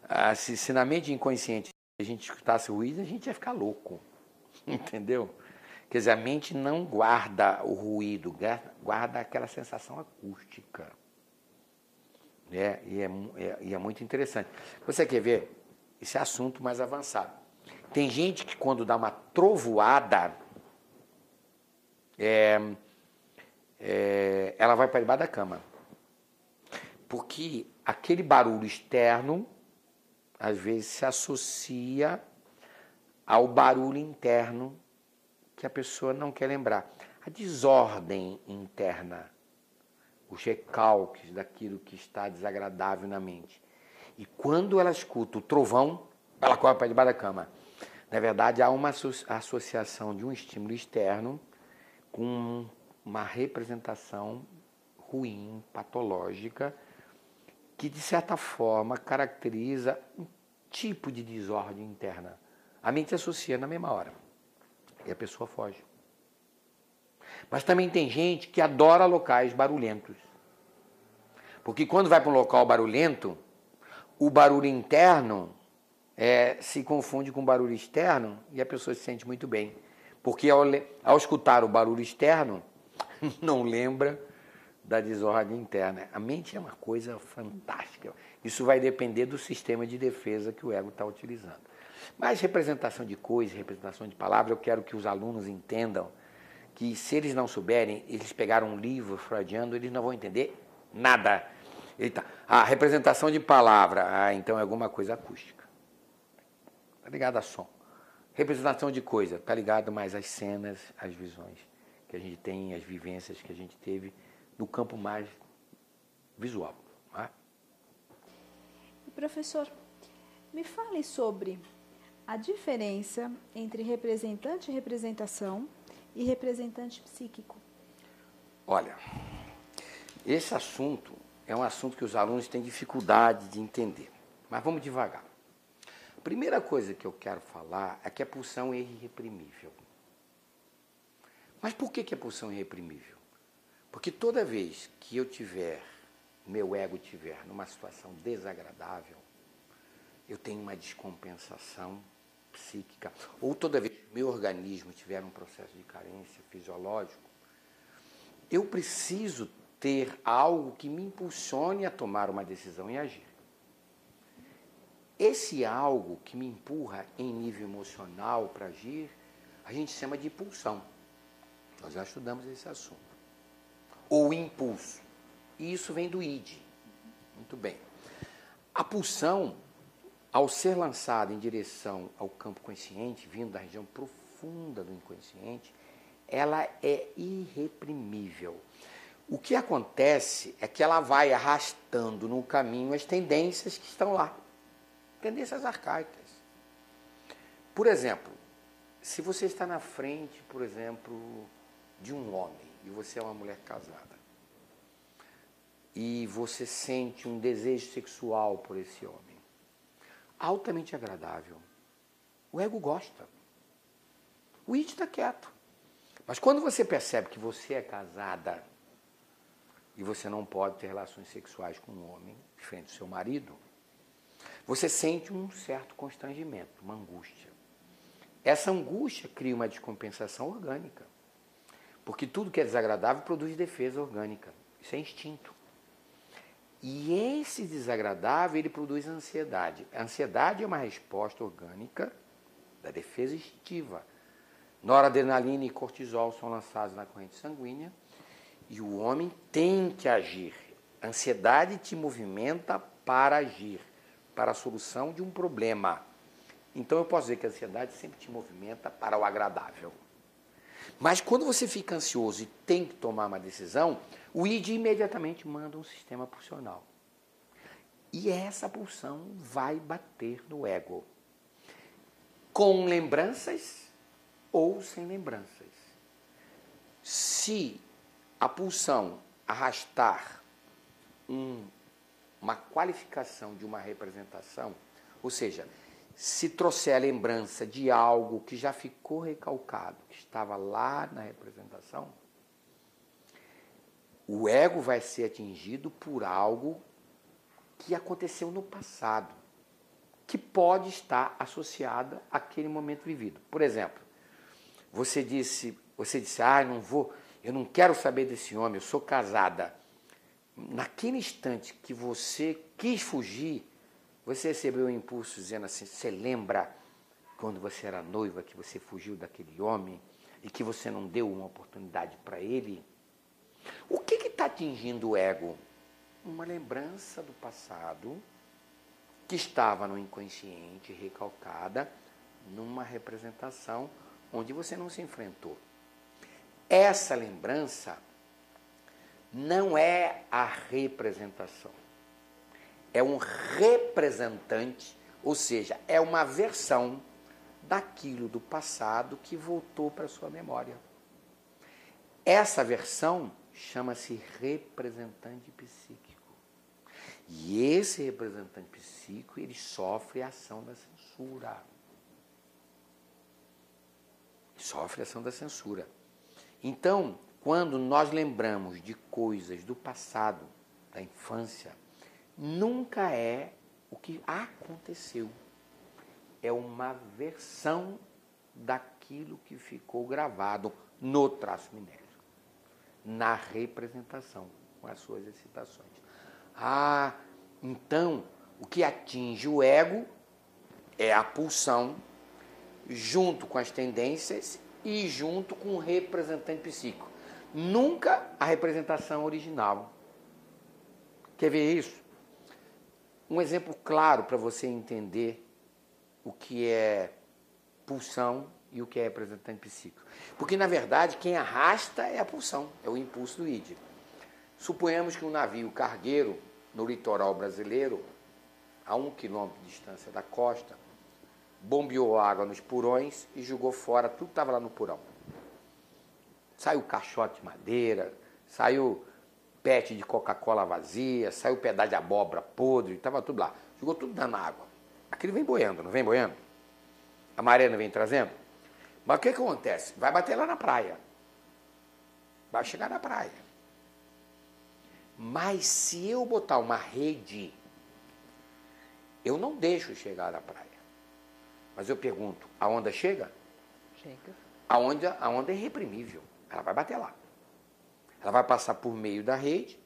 ah, se, se na mente inconsciente a gente escutasse ruídos, a gente ia ficar louco, entendeu? Quer dizer, a mente não guarda o ruído, guarda aquela sensação acústica. É, e, é, é, e é muito interessante. Você quer ver esse assunto mais avançado? Tem gente que quando dá uma trovoada, é, é, ela vai para debaixo da cama. Porque aquele barulho externo, às vezes, se associa ao barulho interno que a pessoa não quer lembrar. A desordem interna, os recalques daquilo que está desagradável na mente. E quando ela escuta o trovão, ela corre para debaixo da cama. Na verdade, há uma associação de um estímulo externo com uma representação ruim, patológica, que de certa forma caracteriza um tipo de desordem interna. A mente associa na mesma hora e a pessoa foge. Mas também tem gente que adora locais barulhentos. Porque quando vai para um local barulhento, o barulho interno é, se confunde com o barulho externo e a pessoa se sente muito bem. Porque ao, ao escutar o barulho externo, não lembra da desordem interna. A mente é uma coisa fantástica. Isso vai depender do sistema de defesa que o ego está utilizando. Mas representação de coisas, representação de palavras, eu quero que os alunos entendam que se eles não souberem, eles pegaram um livro freudiano, eles não vão entender nada. Eita, a representação de palavra, ah, então é alguma coisa acústica. Está ligado a som. Representação de coisa, está ligado mais às cenas, às visões que a gente tem, às vivências que a gente teve no campo mais visual. É? Professor, me fale sobre a diferença entre representante e representação e representante psíquico. Olha, esse assunto é um assunto que os alunos têm dificuldade de entender, mas vamos devagar primeira coisa que eu quero falar é que a pulsão é irreprimível. Mas por que, que a pulsão é irreprimível? Porque toda vez que eu tiver, meu ego tiver numa situação desagradável, eu tenho uma descompensação psíquica. Ou toda vez que meu organismo tiver um processo de carência fisiológico, eu preciso ter algo que me impulsione a tomar uma decisão e agir. Esse algo que me empurra em nível emocional para agir, a gente chama de pulsão. Nós já estudamos esse assunto. Ou impulso. E isso vem do id. Muito bem. A pulsão, ao ser lançada em direção ao campo consciente, vindo da região profunda do inconsciente, ela é irreprimível. O que acontece é que ela vai arrastando no caminho as tendências que estão lá tendências arcaicas. Por exemplo, se você está na frente, por exemplo, de um homem e você é uma mulher casada e você sente um desejo sexual por esse homem, altamente agradável, o ego gosta. O id está quieto. Mas quando você percebe que você é casada e você não pode ter relações sexuais com um homem, diferente do seu marido, você sente um certo constrangimento, uma angústia. Essa angústia cria uma descompensação orgânica. Porque tudo que é desagradável produz defesa orgânica. Isso é instinto. E esse desagradável, ele produz ansiedade. A ansiedade é uma resposta orgânica da defesa instintiva. Noradrenalina e cortisol são lançados na corrente sanguínea e o homem tem que agir. A ansiedade te movimenta para agir para a solução de um problema. Então eu posso dizer que a ansiedade sempre te movimenta para o agradável. Mas quando você fica ansioso e tem que tomar uma decisão, o ID imediatamente manda um sistema pulsional. E essa pulsão vai bater no ego. Com lembranças ou sem lembranças. Se a pulsão arrastar um, uma qualificação de uma representação, ou seja, se trouxer a lembrança de algo que já ficou recalcado, que estava lá na representação, o ego vai ser atingido por algo que aconteceu no passado, que pode estar associada àquele momento vivido. Por exemplo, você disse, você disse: "Ah, não vou, eu não quero saber desse homem, eu sou casada". Naquele instante que você quis fugir, você recebeu um impulso dizendo assim: "Você lembra quando você era noiva que você fugiu daquele homem e que você não deu uma oportunidade para ele?" O que está atingindo o ego? Uma lembrança do passado que estava no inconsciente, recalcada, numa representação onde você não se enfrentou. Essa lembrança não é a representação. É um representante, ou seja, é uma versão daquilo do passado que voltou para sua memória. Essa versão chama-se representante psíquico. E esse representante psíquico, ele sofre a ação da censura. Sofre a ação da censura. Então, quando nós lembramos de coisas do passado, da infância, nunca é o que aconteceu. É uma versão daquilo que ficou gravado no traço minério na representação, com as suas excitações. Ah, então o que atinge o ego é a pulsão, junto com as tendências e junto com o representante psíquico. Nunca a representação original. Quer ver isso? Um exemplo claro para você entender o que é pulsão e o que é representante psíquico. Porque, na verdade, quem arrasta é a pulsão, é o impulso do id. Suponhamos que um navio cargueiro no litoral brasileiro, a um quilômetro de distância da costa, bombeou água nos purões e jogou fora tudo que estava lá no purão. Saiu caixote de madeira, saiu pet de Coca-Cola vazia, saiu pedaço de abóbora podre, estava tudo lá. Jogou tudo na água. Aquilo vem boiando, não vem boiando? A maré não vem trazendo? Mas o que, que acontece? Vai bater lá na praia. Vai chegar na praia. Mas se eu botar uma rede, eu não deixo chegar na praia. Mas eu pergunto, a onda chega? Chega. A onda, a onda é irreprimível. Ela vai bater lá. Ela vai passar por meio da rede.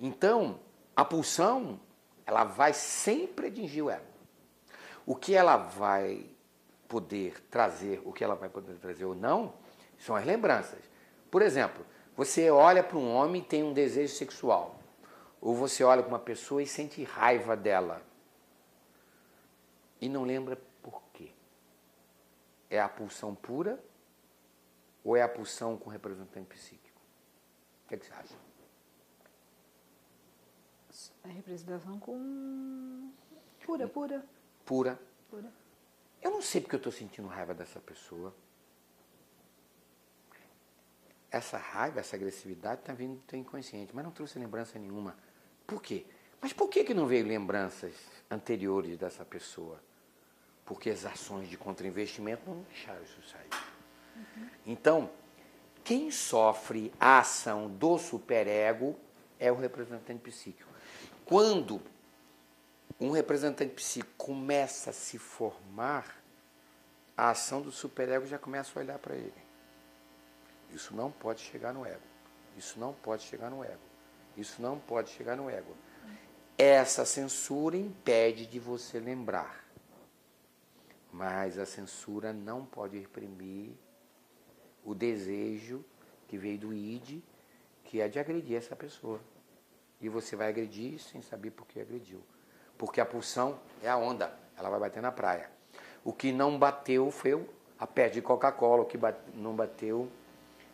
Então, a pulsão, ela vai sempre atingir o ego. O que ela vai poder trazer, o que ela vai poder trazer ou não, são as lembranças. Por exemplo, você olha para um homem e tem um desejo sexual. Ou você olha para uma pessoa e sente raiva dela. E não lembra por quê. É a pulsão pura ou é a pulsão com representante psíquico? O que, é que você acha? A representação com. Pura, pura. Pura. Pura. Eu não sei porque eu estou sentindo raiva dessa pessoa. Essa raiva, essa agressividade está vindo do teu inconsciente, mas não trouxe lembrança nenhuma. Por quê? Mas por que, que não veio lembranças anteriores dessa pessoa? Porque as ações de contra-investimento não deixaram isso sair. Uhum. Então, quem sofre a ação do superego é o representante psíquico. Quando um representante psíquico começa a se formar, a ação do superego já começa a olhar para ele. Isso não pode chegar no ego. Isso não pode chegar no ego. Isso não pode chegar no ego. Essa censura impede de você lembrar. Mas a censura não pode reprimir o desejo que veio do id, que é de agredir essa pessoa. E você vai agredir sem saber por que agrediu porque a pulsão é a onda, ela vai bater na praia. O que não bateu foi a pé de Coca-Cola, o que não bateu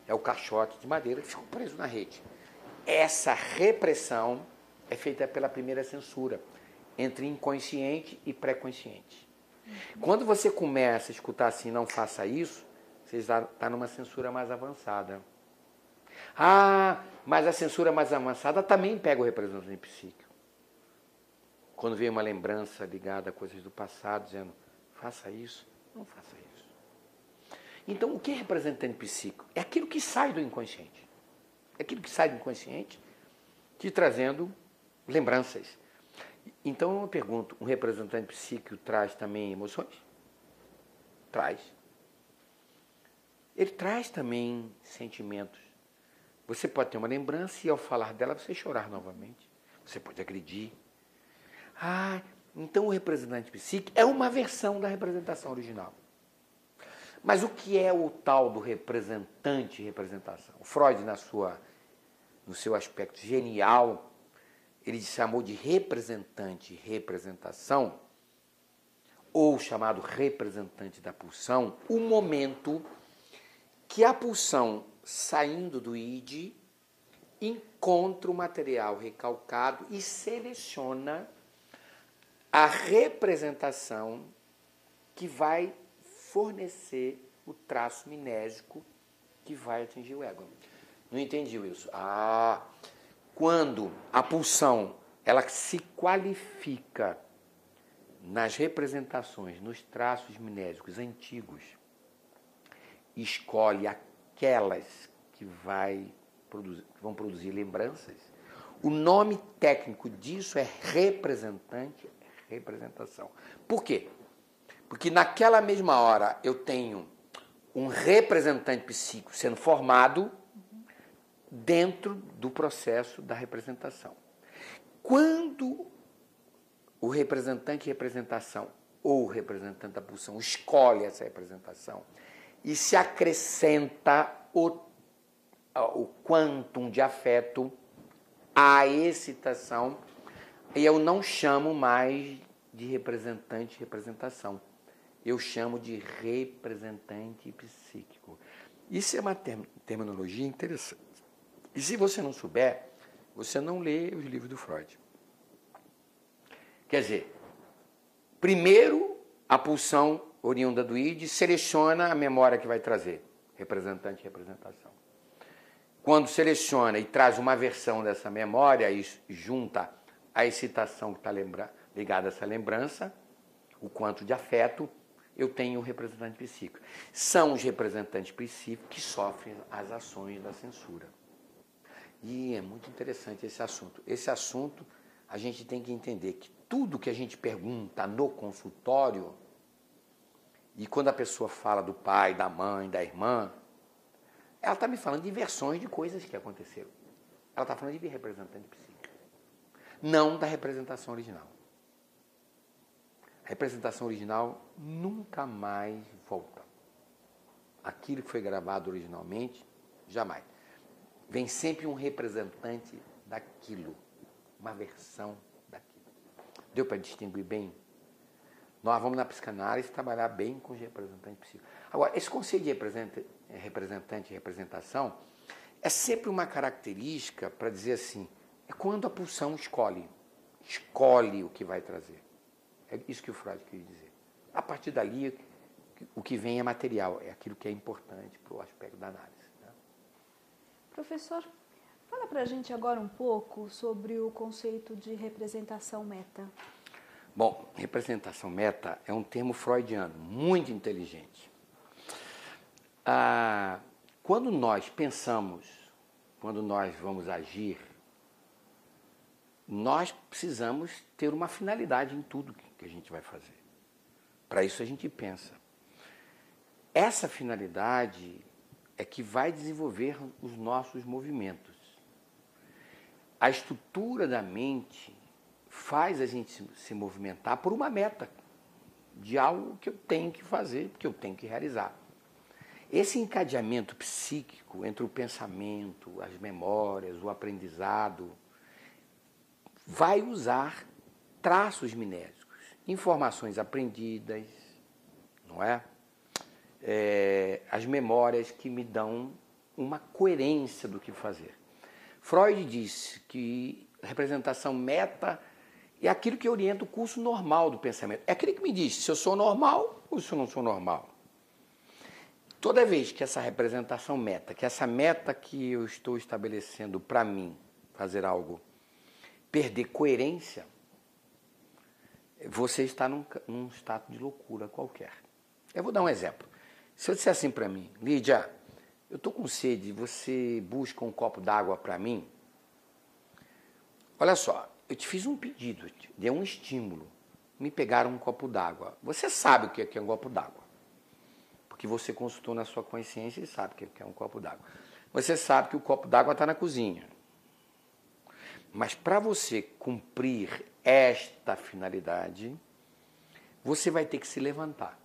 é o caixote de madeira que ficou preso na rede. Essa repressão é feita pela primeira censura, entre inconsciente e pré-consciente. Quando você começa a escutar assim, não faça isso, você está numa censura mais avançada. Ah, mas a censura mais avançada também pega o representante psíquico. Quando vem uma lembrança ligada a coisas do passado, dizendo, faça isso, não faça isso. Então, o que é representante psíquico? É aquilo que sai do inconsciente. É aquilo que sai do inconsciente te trazendo lembranças. Então eu pergunto, um representante psíquico traz também emoções? Traz. Ele traz também sentimentos. Você pode ter uma lembrança e ao falar dela você chorar novamente. Você pode agredir. Ah, então o representante psíquico é uma versão da representação original. Mas o que é o tal do representante representação? O Freud, na sua, no seu aspecto genial, ele chamou de representante representação, ou chamado representante da pulsão, o momento que a pulsão, saindo do id, encontra o material recalcado e seleciona a representação que vai fornecer o traço minésico que vai atingir o ego. Não entendi isso. Ah, quando a pulsão ela se qualifica nas representações, nos traços minésicos antigos, escolhe aquelas que, vai produzir, que vão produzir lembranças. O nome técnico disso é representante, representação. Por quê? Porque naquela mesma hora eu tenho um representante psíquico sendo formado dentro do processo da representação. Quando o representante representação ou o representante da pulsão escolhe essa representação e se acrescenta o, o quantum de afeto à excitação, eu não chamo mais de representante representação. Eu chamo de representante psíquico. Isso é uma terminologia interessante. E se você não souber, você não lê os livros do Freud. Quer dizer, primeiro a pulsão oriunda do id seleciona a memória que vai trazer, representante e representação. Quando seleciona e traz uma versão dessa memória e junta a excitação que está ligada a essa lembrança, o quanto de afeto, eu tenho o representante psíquico. São os representantes psíquicos que sofrem as ações da censura. E é muito interessante esse assunto. Esse assunto a gente tem que entender que tudo que a gente pergunta no consultório, e quando a pessoa fala do pai, da mãe, da irmã, ela está me falando de versões de coisas que aconteceram. Ela está falando de representante psíquico. Não da representação original. A representação original nunca mais volta. Aquilo que foi gravado originalmente, jamais vem sempre um representante daquilo, uma versão daquilo. Deu para distinguir bem? Nós vamos na psicanálise trabalhar bem com os representantes psíquicos. Agora, esse conceito de representante e representação é sempre uma característica para dizer assim, é quando a pulsão escolhe, escolhe o que vai trazer. É isso que o Freud queria dizer. A partir dali, o que vem é material, é aquilo que é importante para o aspecto da análise. Professor, fala para a gente agora um pouco sobre o conceito de representação meta. Bom, representação meta é um termo freudiano, muito inteligente. Ah, quando nós pensamos, quando nós vamos agir, nós precisamos ter uma finalidade em tudo que a gente vai fazer. Para isso a gente pensa. Essa finalidade é que vai desenvolver os nossos movimentos. A estrutura da mente faz a gente se movimentar por uma meta de algo que eu tenho que fazer, que eu tenho que realizar. Esse encadeamento psíquico entre o pensamento, as memórias, o aprendizado, vai usar traços minésicos, informações aprendidas, não é? é, as memórias que me dão uma coerência do que fazer. Freud disse que representação meta é aquilo que orienta o curso normal do pensamento. É aquele que me diz se eu sou normal ou se eu não sou normal. Toda vez que essa representação meta, que essa meta que eu estou estabelecendo para mim, fazer algo, perder coerência, você está num, num estado de loucura qualquer. Eu vou dar um exemplo. Se eu disser assim para mim, Lídia, eu estou com sede, você busca um copo d'água para mim? Olha só, eu te fiz um pedido, dei um estímulo. Me pegaram um copo d'água. Você sabe o que é um copo d'água. Porque você consultou na sua consciência e sabe o que é um copo d'água. Você sabe que o copo d'água está na cozinha. Mas para você cumprir esta finalidade, você vai ter que se levantar.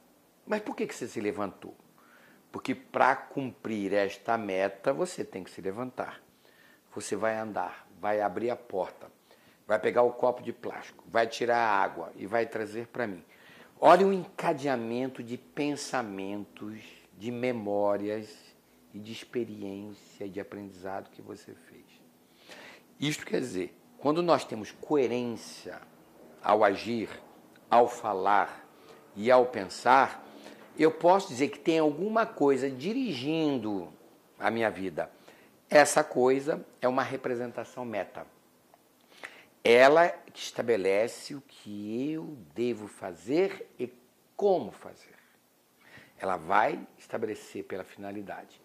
Mas por que, que você se levantou? Porque para cumprir esta meta, você tem que se levantar. Você vai andar, vai abrir a porta, vai pegar o copo de plástico, vai tirar a água e vai trazer para mim. Olha o encadeamento de pensamentos, de memórias e de experiência e de aprendizado que você fez. Isto quer dizer, quando nós temos coerência ao agir, ao falar e ao pensar, eu posso dizer que tem alguma coisa dirigindo a minha vida. Essa coisa é uma representação meta. Ela estabelece o que eu devo fazer e como fazer. Ela vai estabelecer pela finalidade.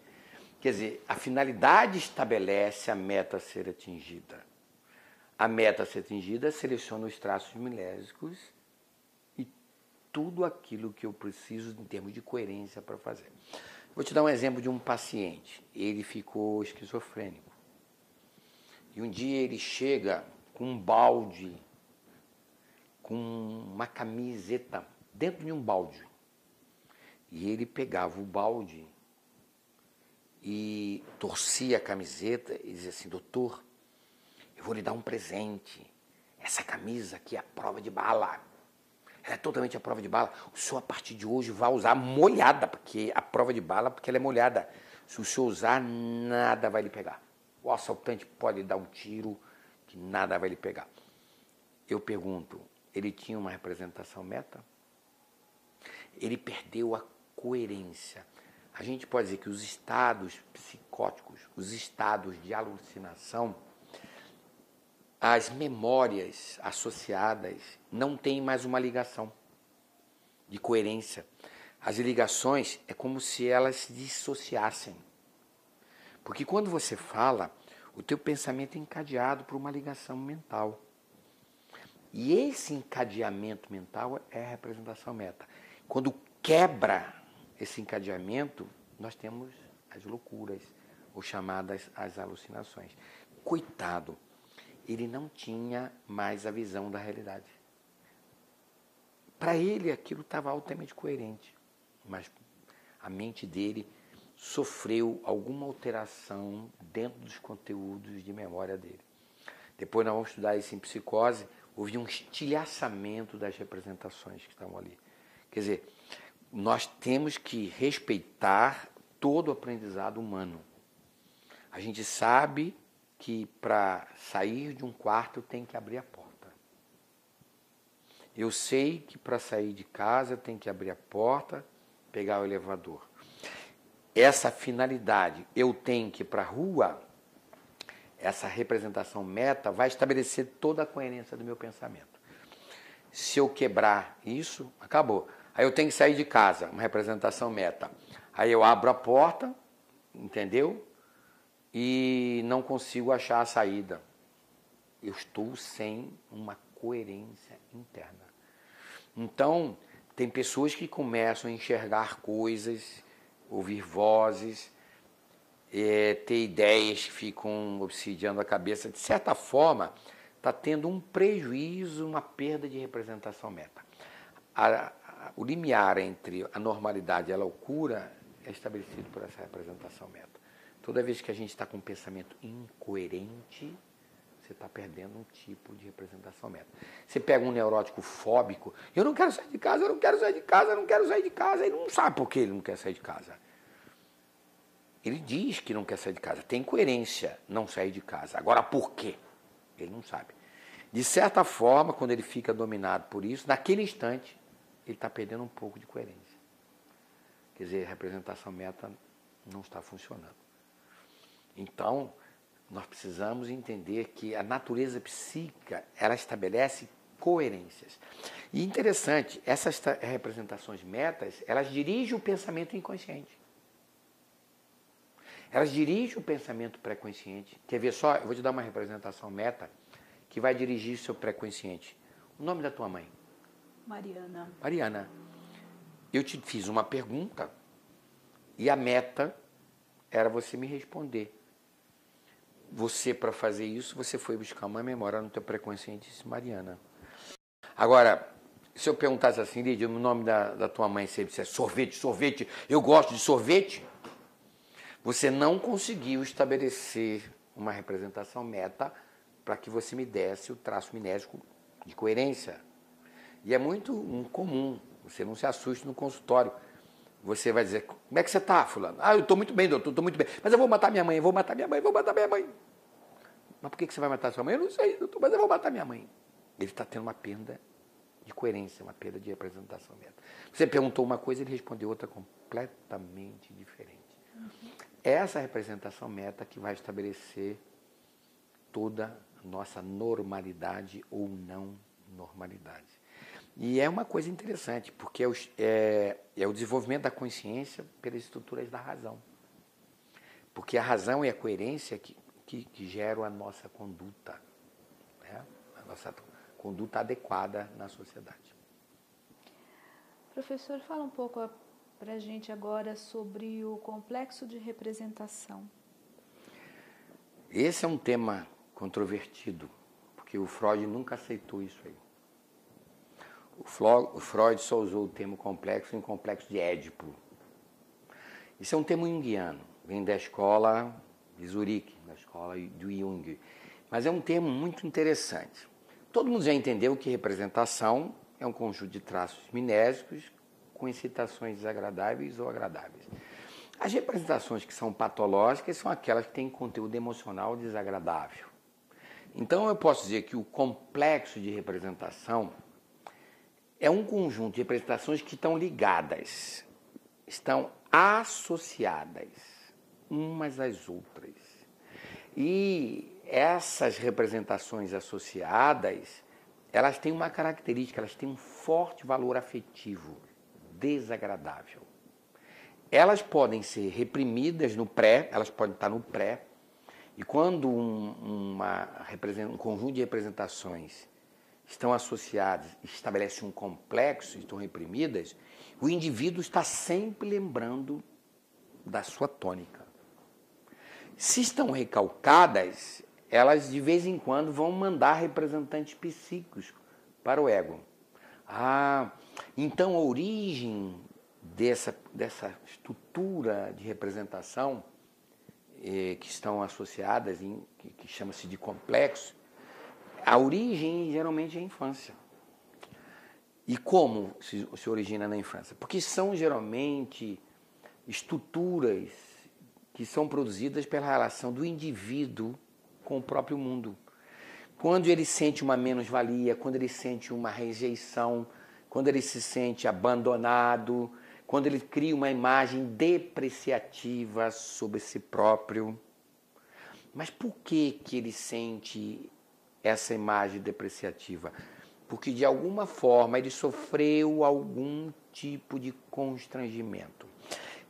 Quer dizer, a finalidade estabelece a meta a ser atingida. A meta a ser atingida seleciona os traços milésicos e tudo aquilo que eu preciso em termos de coerência para fazer. Vou te dar um exemplo de um paciente. Ele ficou esquizofrênico. E um dia ele chega com um balde, com uma camiseta dentro de um balde. E ele pegava o balde e torcia a camiseta e dizia assim: Doutor, eu vou lhe dar um presente. Essa camisa aqui é a prova de bala. Ela é totalmente a prova de bala. O senhor, a partir de hoje, vai usar molhada, porque a prova de bala, porque ela é molhada. Se o senhor usar, nada vai lhe pegar. O assaltante pode dar um tiro que nada vai lhe pegar. Eu pergunto, ele tinha uma representação meta? Ele perdeu a coerência. A gente pode dizer que os estados psicóticos, os estados de alucinação, as memórias associadas não têm mais uma ligação de coerência. As ligações é como se elas se dissociassem. Porque quando você fala, o teu pensamento é encadeado por uma ligação mental. E esse encadeamento mental é a representação meta. Quando quebra esse encadeamento, nós temos as loucuras, ou chamadas as alucinações. Coitado, ele não tinha mais a visão da realidade. Para ele aquilo estava altamente coerente, mas a mente dele sofreu alguma alteração dentro dos conteúdos de memória dele. Depois nós vamos estudar isso em psicose, houve um estilhaçamento das representações que estavam ali. Quer dizer, nós temos que respeitar todo o aprendizado humano. A gente sabe que para sair de um quarto tem que abrir a porta. Eu sei que para sair de casa tem que abrir a porta, pegar o elevador. Essa finalidade, eu tenho que ir para a rua, essa representação meta vai estabelecer toda a coerência do meu pensamento. Se eu quebrar isso, acabou. Aí eu tenho que sair de casa, uma representação meta. Aí eu abro a porta, entendeu? E não consigo achar a saída. Eu estou sem uma coerência interna. Então, tem pessoas que começam a enxergar coisas, ouvir vozes, é, ter ideias que ficam obsidiando a cabeça. De certa forma, está tendo um prejuízo, uma perda de representação meta. A, o limiar entre a normalidade e a loucura é estabelecido por essa representação meta. Toda vez que a gente está com um pensamento incoerente, você está perdendo um tipo de representação meta. Você pega um neurótico fóbico, eu não quero sair de casa, eu não quero sair de casa, eu não quero sair de casa, ele não sabe por que ele não quer sair de casa. Ele diz que não quer sair de casa, tem coerência não sair de casa. Agora, por quê? Ele não sabe. De certa forma, quando ele fica dominado por isso, naquele instante, ele está perdendo um pouco de coerência. Quer dizer, a representação meta não está funcionando. Então, nós precisamos entender que a natureza psíquica, ela estabelece coerências. E interessante, essas representações metas, elas dirigem o pensamento inconsciente. Elas dirigem o pensamento pré-consciente. Quer ver só? Eu vou te dar uma representação meta que vai dirigir seu pré-consciente. O nome da tua mãe? Mariana. Mariana. Eu te fiz uma pergunta e a meta era você me responder. Você, para fazer isso, você foi buscar uma memória no teu pré-consciente e disse Mariana. Agora, se eu perguntasse assim, Lídia, o nome da, da tua mãe, você disse sorvete, sorvete, eu gosto de sorvete, você não conseguiu estabelecer uma representação meta para que você me desse o traço minésico de coerência. E é muito comum, você não se assuste no consultório. Você vai dizer, como é que você está, fulano? Ah, eu estou muito bem, doutor, estou muito bem. Mas eu vou matar minha mãe, eu vou matar minha mãe, vou matar minha mãe. Mas por que você vai matar sua mãe? Eu não sei, doutor, mas eu vou matar minha mãe. Ele está tendo uma perda de coerência, uma perda de representação meta. Você perguntou uma coisa, ele respondeu outra completamente diferente. Uhum. Essa representação meta que vai estabelecer toda a nossa normalidade ou não normalidade. E é uma coisa interessante, porque é o, é, é o desenvolvimento da consciência pelas estruturas da razão. Porque a razão e a coerência que, que, que geram a nossa conduta, né? a nossa conduta adequada na sociedade. Professor, fala um pouco para a gente agora sobre o complexo de representação. Esse é um tema controvertido, porque o Freud nunca aceitou isso aí. O Freud só usou o termo complexo em complexo de Édipo. Isso é um termo junguiano, vem da escola de Zurique, da escola do Jung. Mas é um termo muito interessante. Todo mundo já entendeu que representação é um conjunto de traços minésicos com excitações desagradáveis ou agradáveis. As representações que são patológicas são aquelas que têm conteúdo emocional desagradável. Então eu posso dizer que o complexo de representação é um conjunto de representações que estão ligadas, estão associadas umas às outras. E essas representações associadas, elas têm uma característica, elas têm um forte valor afetivo desagradável. Elas podem ser reprimidas no pré, elas podem estar no pré, e quando um, uma, um conjunto de representações estão associadas, estabelecem um complexo, estão reprimidas, o indivíduo está sempre lembrando da sua tônica. Se estão recalcadas, elas de vez em quando vão mandar representantes psíquicos para o ego. Ah, então a origem dessa, dessa estrutura de representação eh, que estão associadas, em, que, que chama-se de complexo, a origem geralmente é a infância. E como se, se origina na infância? Porque são geralmente estruturas que são produzidas pela relação do indivíduo com o próprio mundo. Quando ele sente uma menos-valia, quando ele sente uma rejeição, quando ele se sente abandonado, quando ele cria uma imagem depreciativa sobre si próprio. Mas por que, que ele sente essa imagem depreciativa? Porque de alguma forma ele sofreu algum tipo de constrangimento.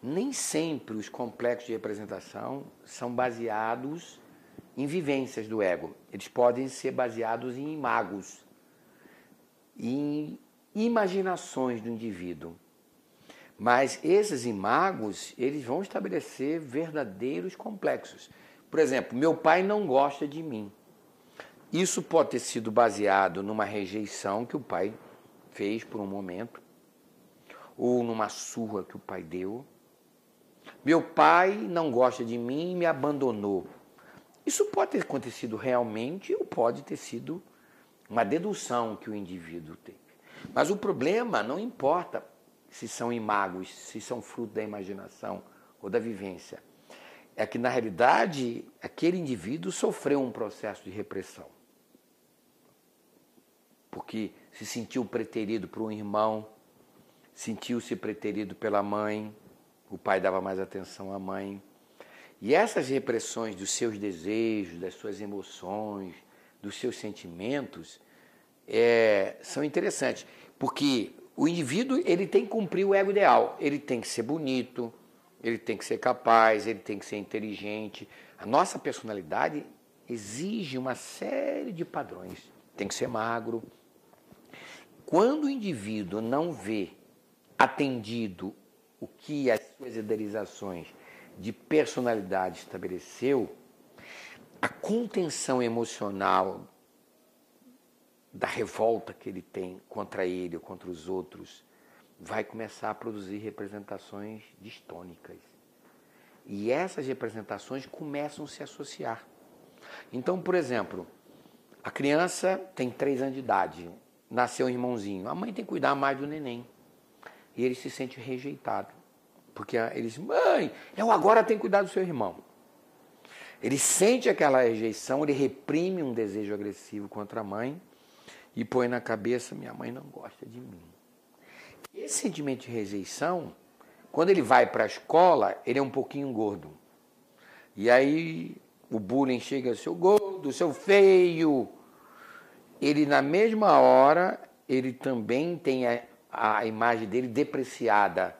Nem sempre os complexos de representação são baseados em vivências do ego. Eles podem ser baseados em imagos, em imaginações do indivíduo. Mas esses imagos, eles vão estabelecer verdadeiros complexos. Por exemplo, meu pai não gosta de mim. Isso pode ter sido baseado numa rejeição que o pai fez por um momento, ou numa surra que o pai deu. Meu pai não gosta de mim e me abandonou. Isso pode ter acontecido realmente ou pode ter sido uma dedução que o indivíduo teve. Mas o problema não importa se são imagos, se são fruto da imaginação ou da vivência. É que, na realidade, aquele indivíduo sofreu um processo de repressão. Porque se sentiu preterido por um irmão, sentiu-se preterido pela mãe, o pai dava mais atenção à mãe. E essas repressões dos seus desejos, das suas emoções, dos seus sentimentos, é, são interessantes, porque o indivíduo ele tem que cumprir o ego ideal, ele tem que ser bonito, ele tem que ser capaz, ele tem que ser inteligente. A nossa personalidade exige uma série de padrões. Tem que ser magro. Quando o indivíduo não vê atendido o que as suas idealizações de personalidade estabeleceu, a contenção emocional da revolta que ele tem contra ele ou contra os outros vai começar a produzir representações distônicas. E essas representações começam a se associar. Então, por exemplo, a criança tem três anos de idade, nasceu um irmãozinho, a mãe tem que cuidar mais do neném. E ele se sente rejeitado. Porque ele diz, mãe, eu agora tenho que cuidar do seu irmão. Ele sente aquela rejeição, ele reprime um desejo agressivo contra a mãe e põe na cabeça: minha mãe não gosta de mim. Esse sentimento de rejeição, quando ele vai para a escola, ele é um pouquinho gordo. E aí o bullying chega, seu gordo, seu feio. Ele, na mesma hora, ele também tem a, a imagem dele depreciada.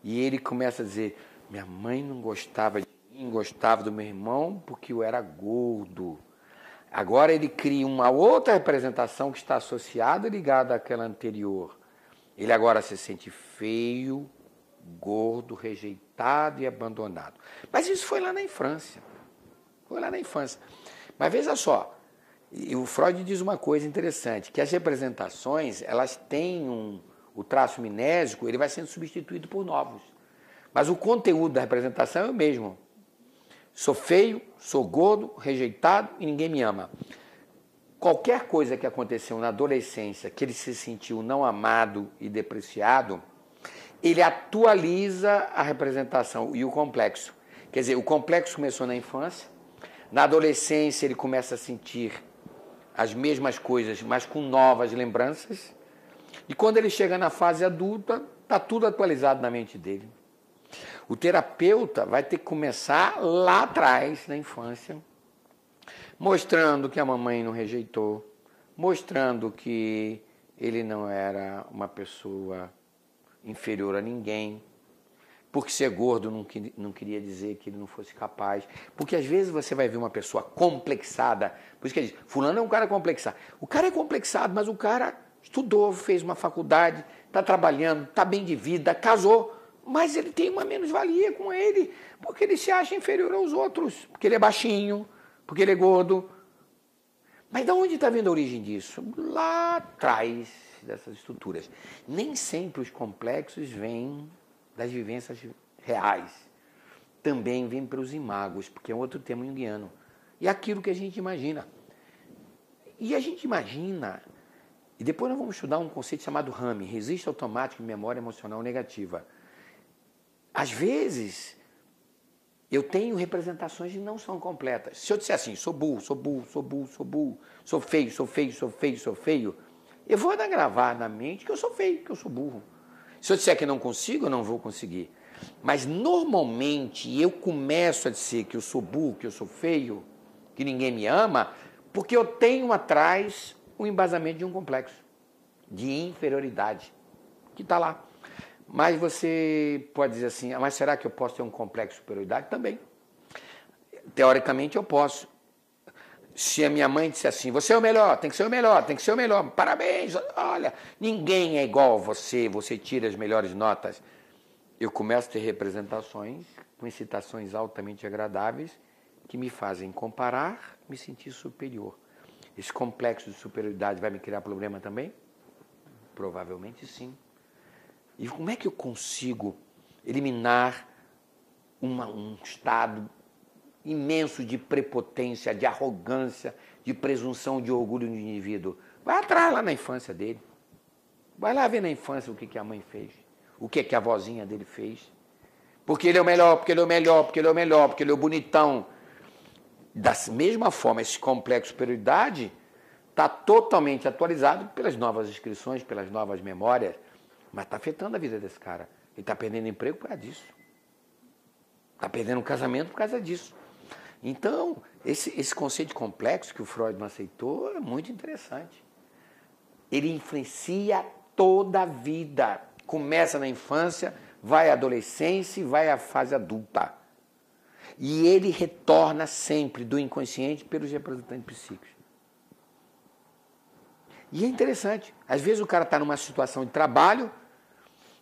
E ele começa a dizer: minha mãe não gostava de mim, gostava do meu irmão porque eu era gordo. Agora ele cria uma outra representação que está associada e ligada àquela anterior. Ele agora se sente feio, gordo, rejeitado e abandonado. Mas isso foi lá na infância. Foi lá na infância. Mas veja só, o Freud diz uma coisa interessante, que as representações, elas têm um, o traço minésico, ele vai sendo substituído por novos. Mas o conteúdo da representação é o mesmo. Sou feio, sou gordo, rejeitado e ninguém me ama qualquer coisa que aconteceu na adolescência que ele se sentiu não amado e depreciado, ele atualiza a representação e o complexo. Quer dizer, o complexo começou na infância, na adolescência ele começa a sentir as mesmas coisas, mas com novas lembranças, e quando ele chega na fase adulta, está tudo atualizado na mente dele. O terapeuta vai ter que começar lá atrás, na infância, mostrando que a mamãe não rejeitou, mostrando que ele não era uma pessoa inferior a ninguém, porque ser gordo não, não queria dizer que ele não fosse capaz. Porque às vezes você vai ver uma pessoa complexada, por isso que ele diz, fulano é um cara complexado. O cara é complexado, mas o cara estudou, fez uma faculdade, está trabalhando, está bem de vida, casou, mas ele tem uma menos-valia com ele, porque ele se acha inferior aos outros, porque ele é baixinho, porque ele é gordo. Mas de onde está vindo a origem disso? Lá atrás dessas estruturas. Nem sempre os complexos vêm das vivências reais. Também vêm pelos imagos, porque é outro tema junguiano. E aquilo que a gente imagina. E a gente imagina, e depois nós vamos estudar um conceito chamado RAM, Resiste Automático de Memória Emocional Negativa. Às vezes, eu tenho representações que não são completas. Se eu disser assim, sou burro, sou burro, sou burro, sou burro, sou feio, sou feio, sou feio, sou feio, eu vou gravar na mente que eu sou feio, que eu sou burro. Se eu disser que não consigo, eu não vou conseguir. Mas normalmente eu começo a dizer que eu sou burro, que eu sou feio, que ninguém me ama, porque eu tenho atrás o embasamento de um complexo de inferioridade que está lá. Mas você pode dizer assim, ah, mas será que eu posso ter um complexo de superioridade? Também. Teoricamente eu posso. Se a minha mãe disser assim, você é o melhor, tem que ser o melhor, tem que ser o melhor, parabéns, olha, ninguém é igual a você, você tira as melhores notas. Eu começo a ter representações com incitações altamente agradáveis que me fazem comparar, me sentir superior. Esse complexo de superioridade vai me criar problema também? Provavelmente sim. E como é que eu consigo eliminar uma, um estado imenso de prepotência, de arrogância, de presunção, de orgulho no indivíduo? Vai atrás lá na infância dele. Vai lá ver na infância o que, que a mãe fez, o que, que a vozinha dele fez. Porque ele é o melhor, porque ele é o melhor, porque ele é o melhor, porque ele é o bonitão. Da mesma forma, esse complexo de superioridade está totalmente atualizado pelas novas inscrições, pelas novas memórias, mas está afetando a vida desse cara. Ele está perdendo emprego por causa disso. Está perdendo o casamento por causa disso. Então, esse, esse conceito complexo que o Freud não aceitou é muito interessante. Ele influencia toda a vida. Começa na infância, vai à adolescência e vai à fase adulta. E ele retorna sempre do inconsciente pelos representantes psíquicos. E é interessante. Às vezes o cara está numa situação de trabalho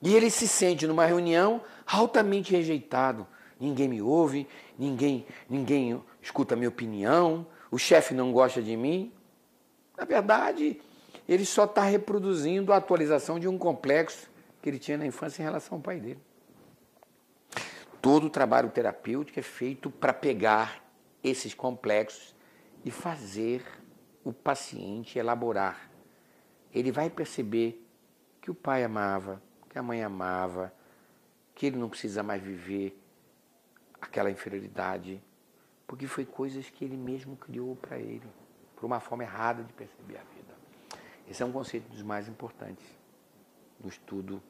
e ele se sente numa reunião altamente rejeitado. Ninguém me ouve, ninguém, ninguém escuta a minha opinião, o chefe não gosta de mim. Na verdade, ele só está reproduzindo a atualização de um complexo que ele tinha na infância em relação ao pai dele. Todo o trabalho terapêutico é feito para pegar esses complexos e fazer o paciente elaborar ele vai perceber que o pai amava, que a mãe amava, que ele não precisa mais viver aquela inferioridade, porque foi coisas que ele mesmo criou para ele, por uma forma errada de perceber a vida. Esse é um conceito dos mais importantes no estudo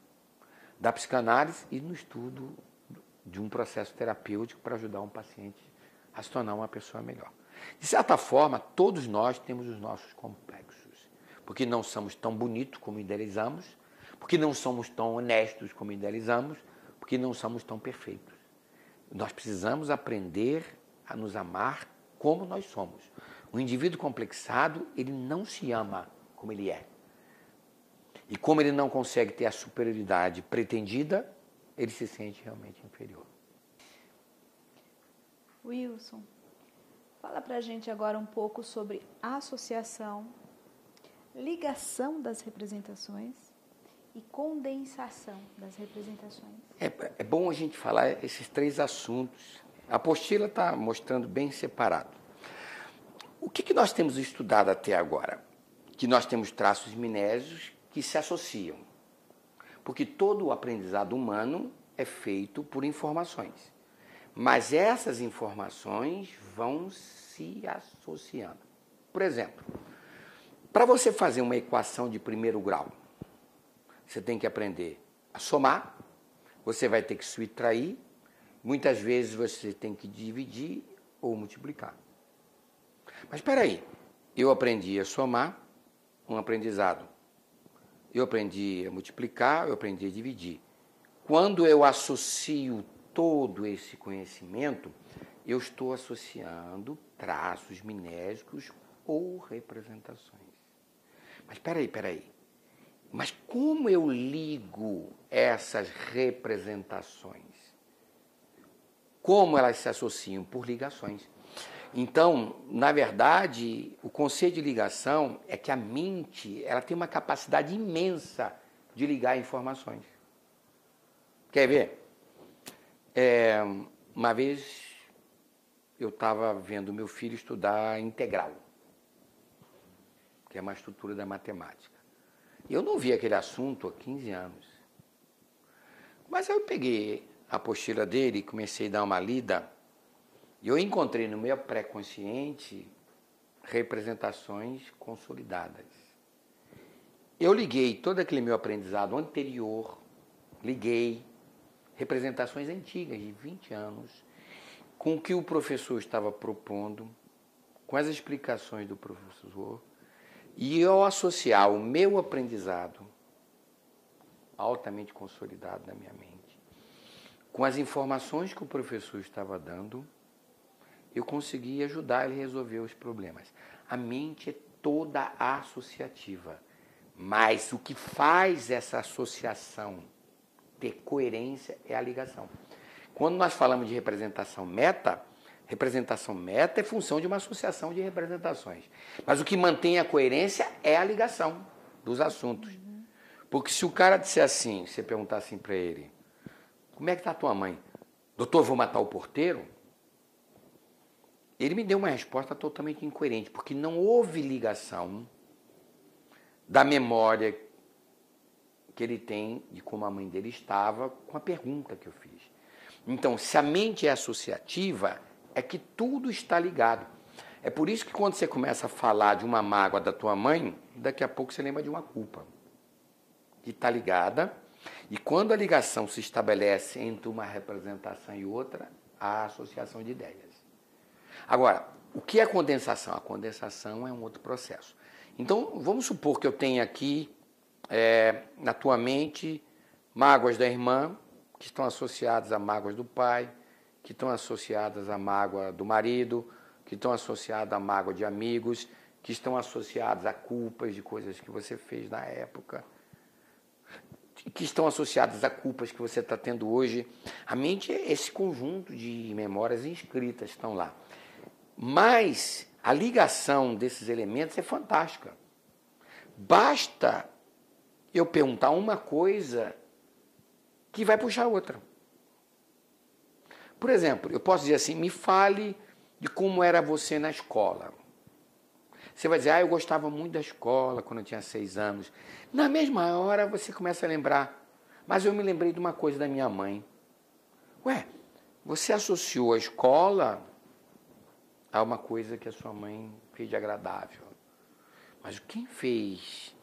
da psicanálise e no estudo de um processo terapêutico para ajudar um paciente a se tornar uma pessoa melhor. De certa forma, todos nós temos os nossos complexos porque não somos tão bonitos como idealizamos, porque não somos tão honestos como idealizamos, porque não somos tão perfeitos. Nós precisamos aprender a nos amar como nós somos. O indivíduo complexado, ele não se ama como ele é. E como ele não consegue ter a superioridade pretendida, ele se sente realmente inferior. Wilson, fala pra gente agora um pouco sobre associação ligação das representações e condensação das representações. É, é bom a gente falar esses três assuntos. A apostila está mostrando bem separado. O que, que nós temos estudado até agora? Que nós temos traços minésios que se associam. Porque todo o aprendizado humano é feito por informações. Mas essas informações vão se associando. Por exemplo, para você fazer uma equação de primeiro grau, você tem que aprender a somar, você vai ter que subtrair, muitas vezes você tem que dividir ou multiplicar. Mas espera aí, eu aprendi a somar, um aprendizado. Eu aprendi a multiplicar, eu aprendi a dividir. Quando eu associo todo esse conhecimento, eu estou associando traços minésicos ou representações. Mas peraí, peraí. Mas como eu ligo essas representações? Como elas se associam? Por ligações. Então, na verdade, o conceito de ligação é que a mente ela tem uma capacidade imensa de ligar informações. Quer ver? É, uma vez eu estava vendo meu filho estudar integral que é uma estrutura da matemática. Eu não vi aquele assunto há 15 anos. Mas eu peguei a apostila dele e comecei a dar uma lida, e eu encontrei no meu pré-consciente representações consolidadas. Eu liguei todo aquele meu aprendizado anterior, liguei representações antigas, de 20 anos, com o que o professor estava propondo, com as explicações do professor, e eu associar o meu aprendizado, altamente consolidado na minha mente, com as informações que o professor estava dando, eu consegui ajudar ele a resolver os problemas. A mente é toda associativa, mas o que faz essa associação ter coerência é a ligação. Quando nós falamos de representação meta, Representação meta é função de uma associação de representações. Mas o que mantém a coerência é a ligação dos assuntos. Porque se o cara disser assim, você perguntar assim para ele, como é que a tua mãe? Doutor, vou matar o porteiro? Ele me deu uma resposta totalmente incoerente, porque não houve ligação da memória que ele tem de como a mãe dele estava com a pergunta que eu fiz. Então, se a mente é associativa, é que tudo está ligado. É por isso que quando você começa a falar de uma mágoa da tua mãe, daqui a pouco você lembra de uma culpa. Que está ligada. E quando a ligação se estabelece entre uma representação e outra, a associação de ideias. Agora, o que é condensação? A condensação é um outro processo. Então, vamos supor que eu tenha aqui é, na tua mente mágoas da irmã, que estão associadas a mágoas do pai, que estão associadas à mágoa do marido, que estão associadas à mágoa de amigos, que estão associadas a culpas de coisas que você fez na época, que estão associadas a culpas que você está tendo hoje. A mente é esse conjunto de memórias inscritas estão lá. Mas a ligação desses elementos é fantástica. Basta eu perguntar uma coisa que vai puxar outra. Por exemplo, eu posso dizer assim: me fale de como era você na escola. Você vai dizer, ah, eu gostava muito da escola quando eu tinha seis anos. Na mesma hora você começa a lembrar, mas eu me lembrei de uma coisa da minha mãe. Ué, você associou a escola a uma coisa que a sua mãe fez de agradável. Mas quem fez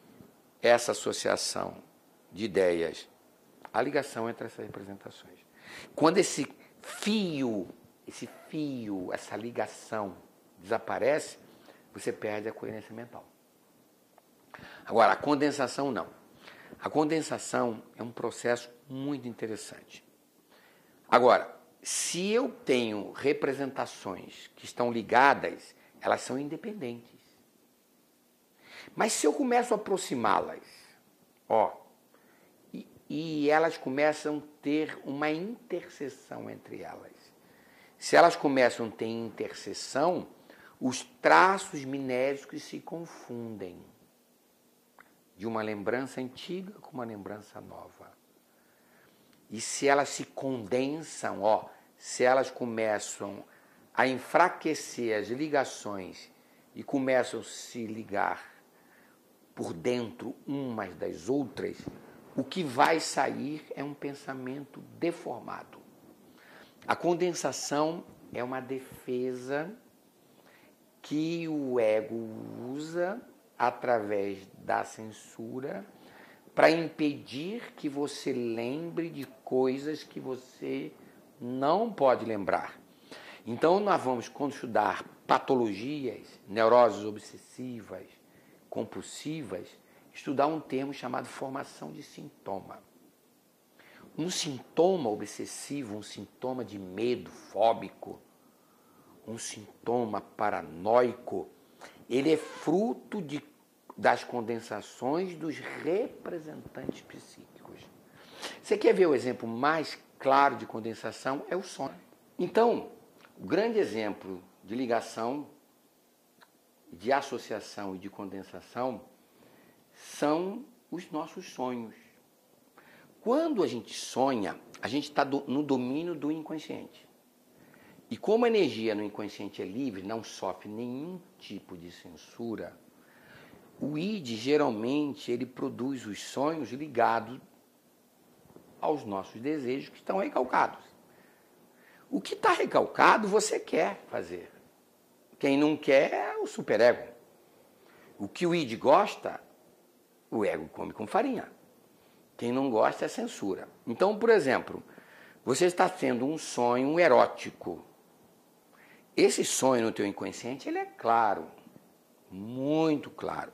essa associação de ideias? A ligação entre essas representações. Quando esse fio, esse fio, essa ligação desaparece, você perde a coerência mental. Agora, a condensação não. A condensação é um processo muito interessante. Agora, se eu tenho representações que estão ligadas, elas são independentes. Mas se eu começo a aproximá-las, ó, e, e elas começam ter uma interseção entre elas. Se elas começam a ter interseção, os traços minéricos se confundem de uma lembrança antiga com uma lembrança nova. E se elas se condensam, ó, se elas começam a enfraquecer as ligações e começam a se ligar por dentro umas das outras, o que vai sair é um pensamento deformado. A condensação é uma defesa que o ego usa através da censura para impedir que você lembre de coisas que você não pode lembrar. Então, nós vamos, quando estudar patologias, neuroses obsessivas, compulsivas, estudar um termo chamado formação de sintoma. Um sintoma obsessivo, um sintoma de medo fóbico, um sintoma paranoico, ele é fruto de, das condensações dos representantes psíquicos. Você quer ver o exemplo mais claro de condensação? É o sonho. Então, o grande exemplo de ligação, de associação e de condensação são os nossos sonhos. Quando a gente sonha, a gente está no domínio do inconsciente. E como a energia no inconsciente é livre, não sofre nenhum tipo de censura, o id geralmente ele produz os sonhos ligados aos nossos desejos que estão recalcados. O que está recalcado você quer fazer. Quem não quer é o superego. O que o id gosta, o ego come com farinha. Quem não gosta é censura. Então, por exemplo, você está tendo um sonho erótico esse sonho no teu inconsciente, ele é claro, muito claro.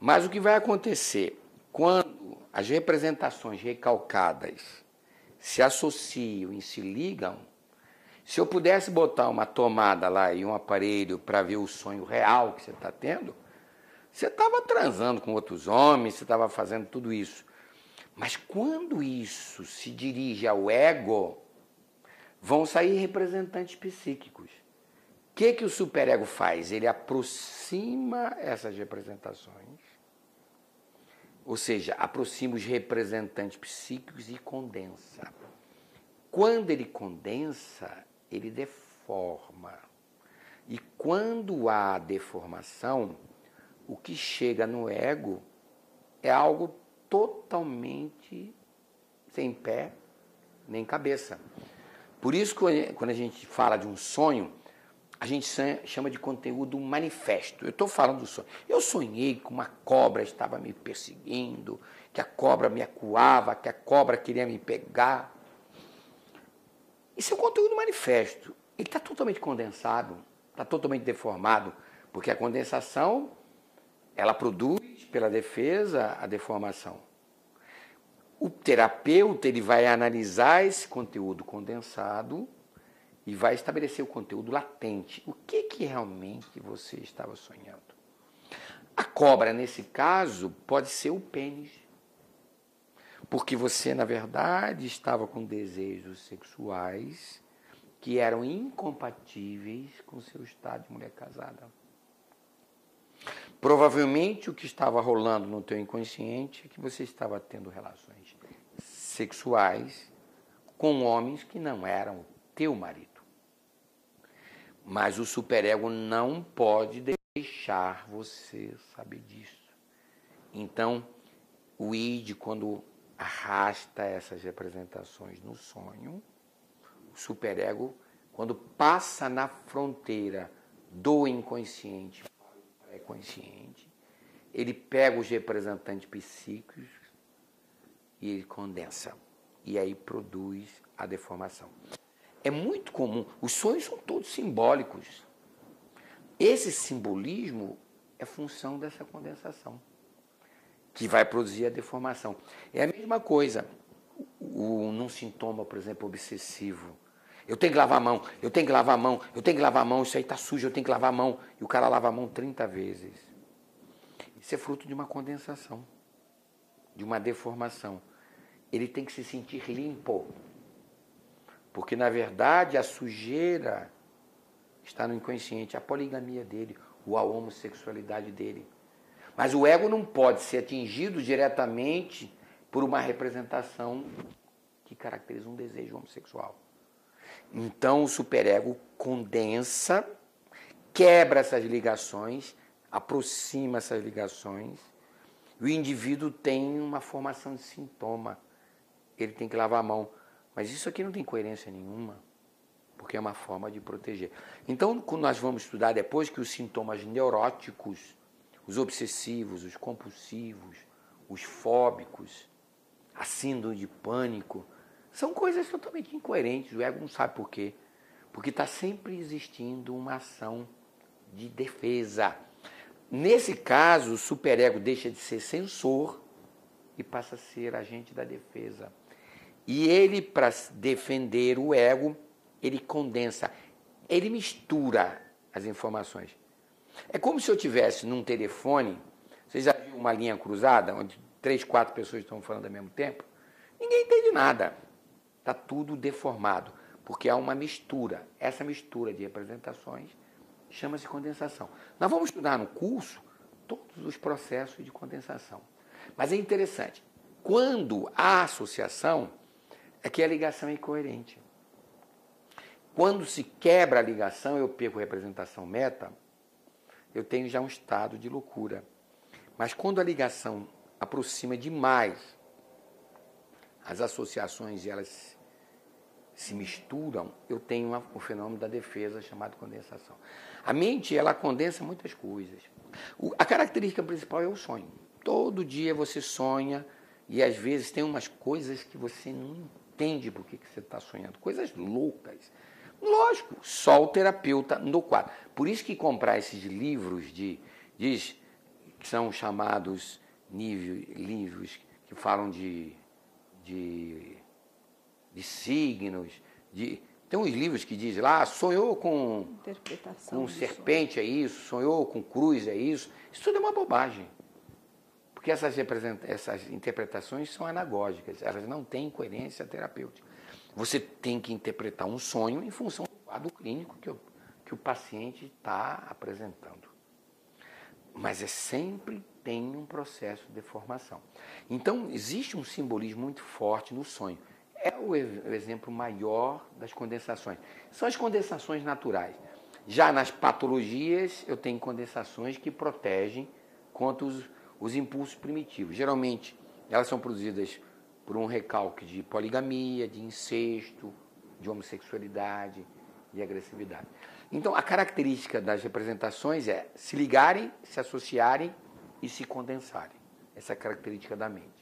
Mas o que vai acontecer quando as representações recalcadas se associam e se ligam, se eu pudesse botar uma tomada lá e um aparelho para ver o sonho real que você está tendo, você estava transando com outros homens, você estava fazendo tudo isso. Mas quando isso se dirige ao ego, vão sair representantes psíquicos que, que o superego faz? Ele aproxima essas representações, ou seja, aproxima os representantes psíquicos e condensa. Quando ele condensa, ele deforma. E quando há deformação, o que chega no ego é algo totalmente sem pé nem cabeça. Por isso, quando a gente fala de um sonho, a gente chama de conteúdo manifesto. Eu estou falando do sonho. Eu sonhei que uma cobra estava me perseguindo, que a cobra me acuava, que a cobra queria me pegar. Isso é um conteúdo manifesto. Ele está totalmente condensado, está totalmente deformado, porque a condensação ela produz pela defesa a deformação. O terapeuta ele vai analisar esse conteúdo condensado e vai estabelecer o conteúdo latente. O que, que realmente você estava sonhando? A cobra, nesse caso, pode ser o pênis. Porque você, na verdade, estava com desejos sexuais que eram incompatíveis com seu estado de mulher casada. Provavelmente o que estava rolando no teu inconsciente é que você estava tendo relações sexuais com homens que não eram teu marido. Mas o superego não pode deixar você saber disso. Então, o id, quando arrasta essas representações no sonho, o superego, quando passa na fronteira do inconsciente consciente, ele pega os representantes psíquicos e ele condensa. E aí produz a deformação. É muito comum, os sonhos são todos simbólicos. Esse simbolismo é função dessa condensação, que vai produzir a deformação. É a mesma coisa o, num sintoma, por exemplo, obsessivo. Eu tenho que lavar a mão, eu tenho que lavar a mão, eu tenho que lavar a mão, isso aí está sujo, eu tenho que lavar a mão. E o cara lava a mão 30 vezes. Isso é fruto de uma condensação, de uma deformação. Ele tem que se sentir limpo. Porque, na verdade, a sujeira está no inconsciente, a poligamia dele, ou a homossexualidade dele. Mas o ego não pode ser atingido diretamente por uma representação que caracteriza um desejo homossexual. Então o superego condensa, quebra essas ligações, aproxima essas ligações. O indivíduo tem uma formação de sintoma. Ele tem que lavar a mão. Mas isso aqui não tem coerência nenhuma porque é uma forma de proteger. Então, quando nós vamos estudar depois que os sintomas neuróticos, os obsessivos, os compulsivos, os fóbicos, a síndrome de pânico, são coisas totalmente incoerentes. O ego não sabe por quê. Porque está sempre existindo uma ação de defesa. Nesse caso, o superego deixa de ser sensor e passa a ser agente da defesa. E ele, para defender o ego, ele condensa, ele mistura as informações. É como se eu tivesse num telefone, vocês já viram uma linha cruzada, onde três, quatro pessoas estão falando ao mesmo tempo? Ninguém entende nada. Está tudo deformado, porque há uma mistura. Essa mistura de representações chama-se condensação. Nós vamos estudar no curso todos os processos de condensação. Mas é interessante, quando há associação, é que a ligação é incoerente. Quando se quebra a ligação, eu perco representação meta, eu tenho já um estado de loucura. Mas quando a ligação aproxima demais, as associações elas se misturam, eu tenho uma, o fenômeno da defesa chamado condensação. A mente, ela condensa muitas coisas. O, a característica principal é o sonho. Todo dia você sonha e às vezes tem umas coisas que você não entende por que, você está sonhando, coisas loucas. Lógico, só o terapeuta no quadro. Por isso que comprar esses livros de, diz, que são chamados nível, livros que falam de, de, de signos, de, tem uns livros que dizem lá, sonhou com, com serpente é isso, sonhou com cruz é isso. Isso tudo é uma bobagem. Porque essas, essas interpretações são anagógicas, elas não têm coerência terapêutica. Você tem que interpretar um sonho em função do quadro clínico que o, que o paciente está apresentando. Mas é sempre tem um processo de formação. Então, existe um simbolismo muito forte no sonho. É o, exemplo maior das condensações. São as condensações naturais. Já nas patologias, eu tenho condensações que protegem contra os, os impulsos primitivos. Geralmente, elas são produzidas por um recalque de poligamia, de incesto, de homossexualidade, de agressividade. Então, a característica das representações é se ligarem, se associarem e se condensarem. Essa é a característica da mente.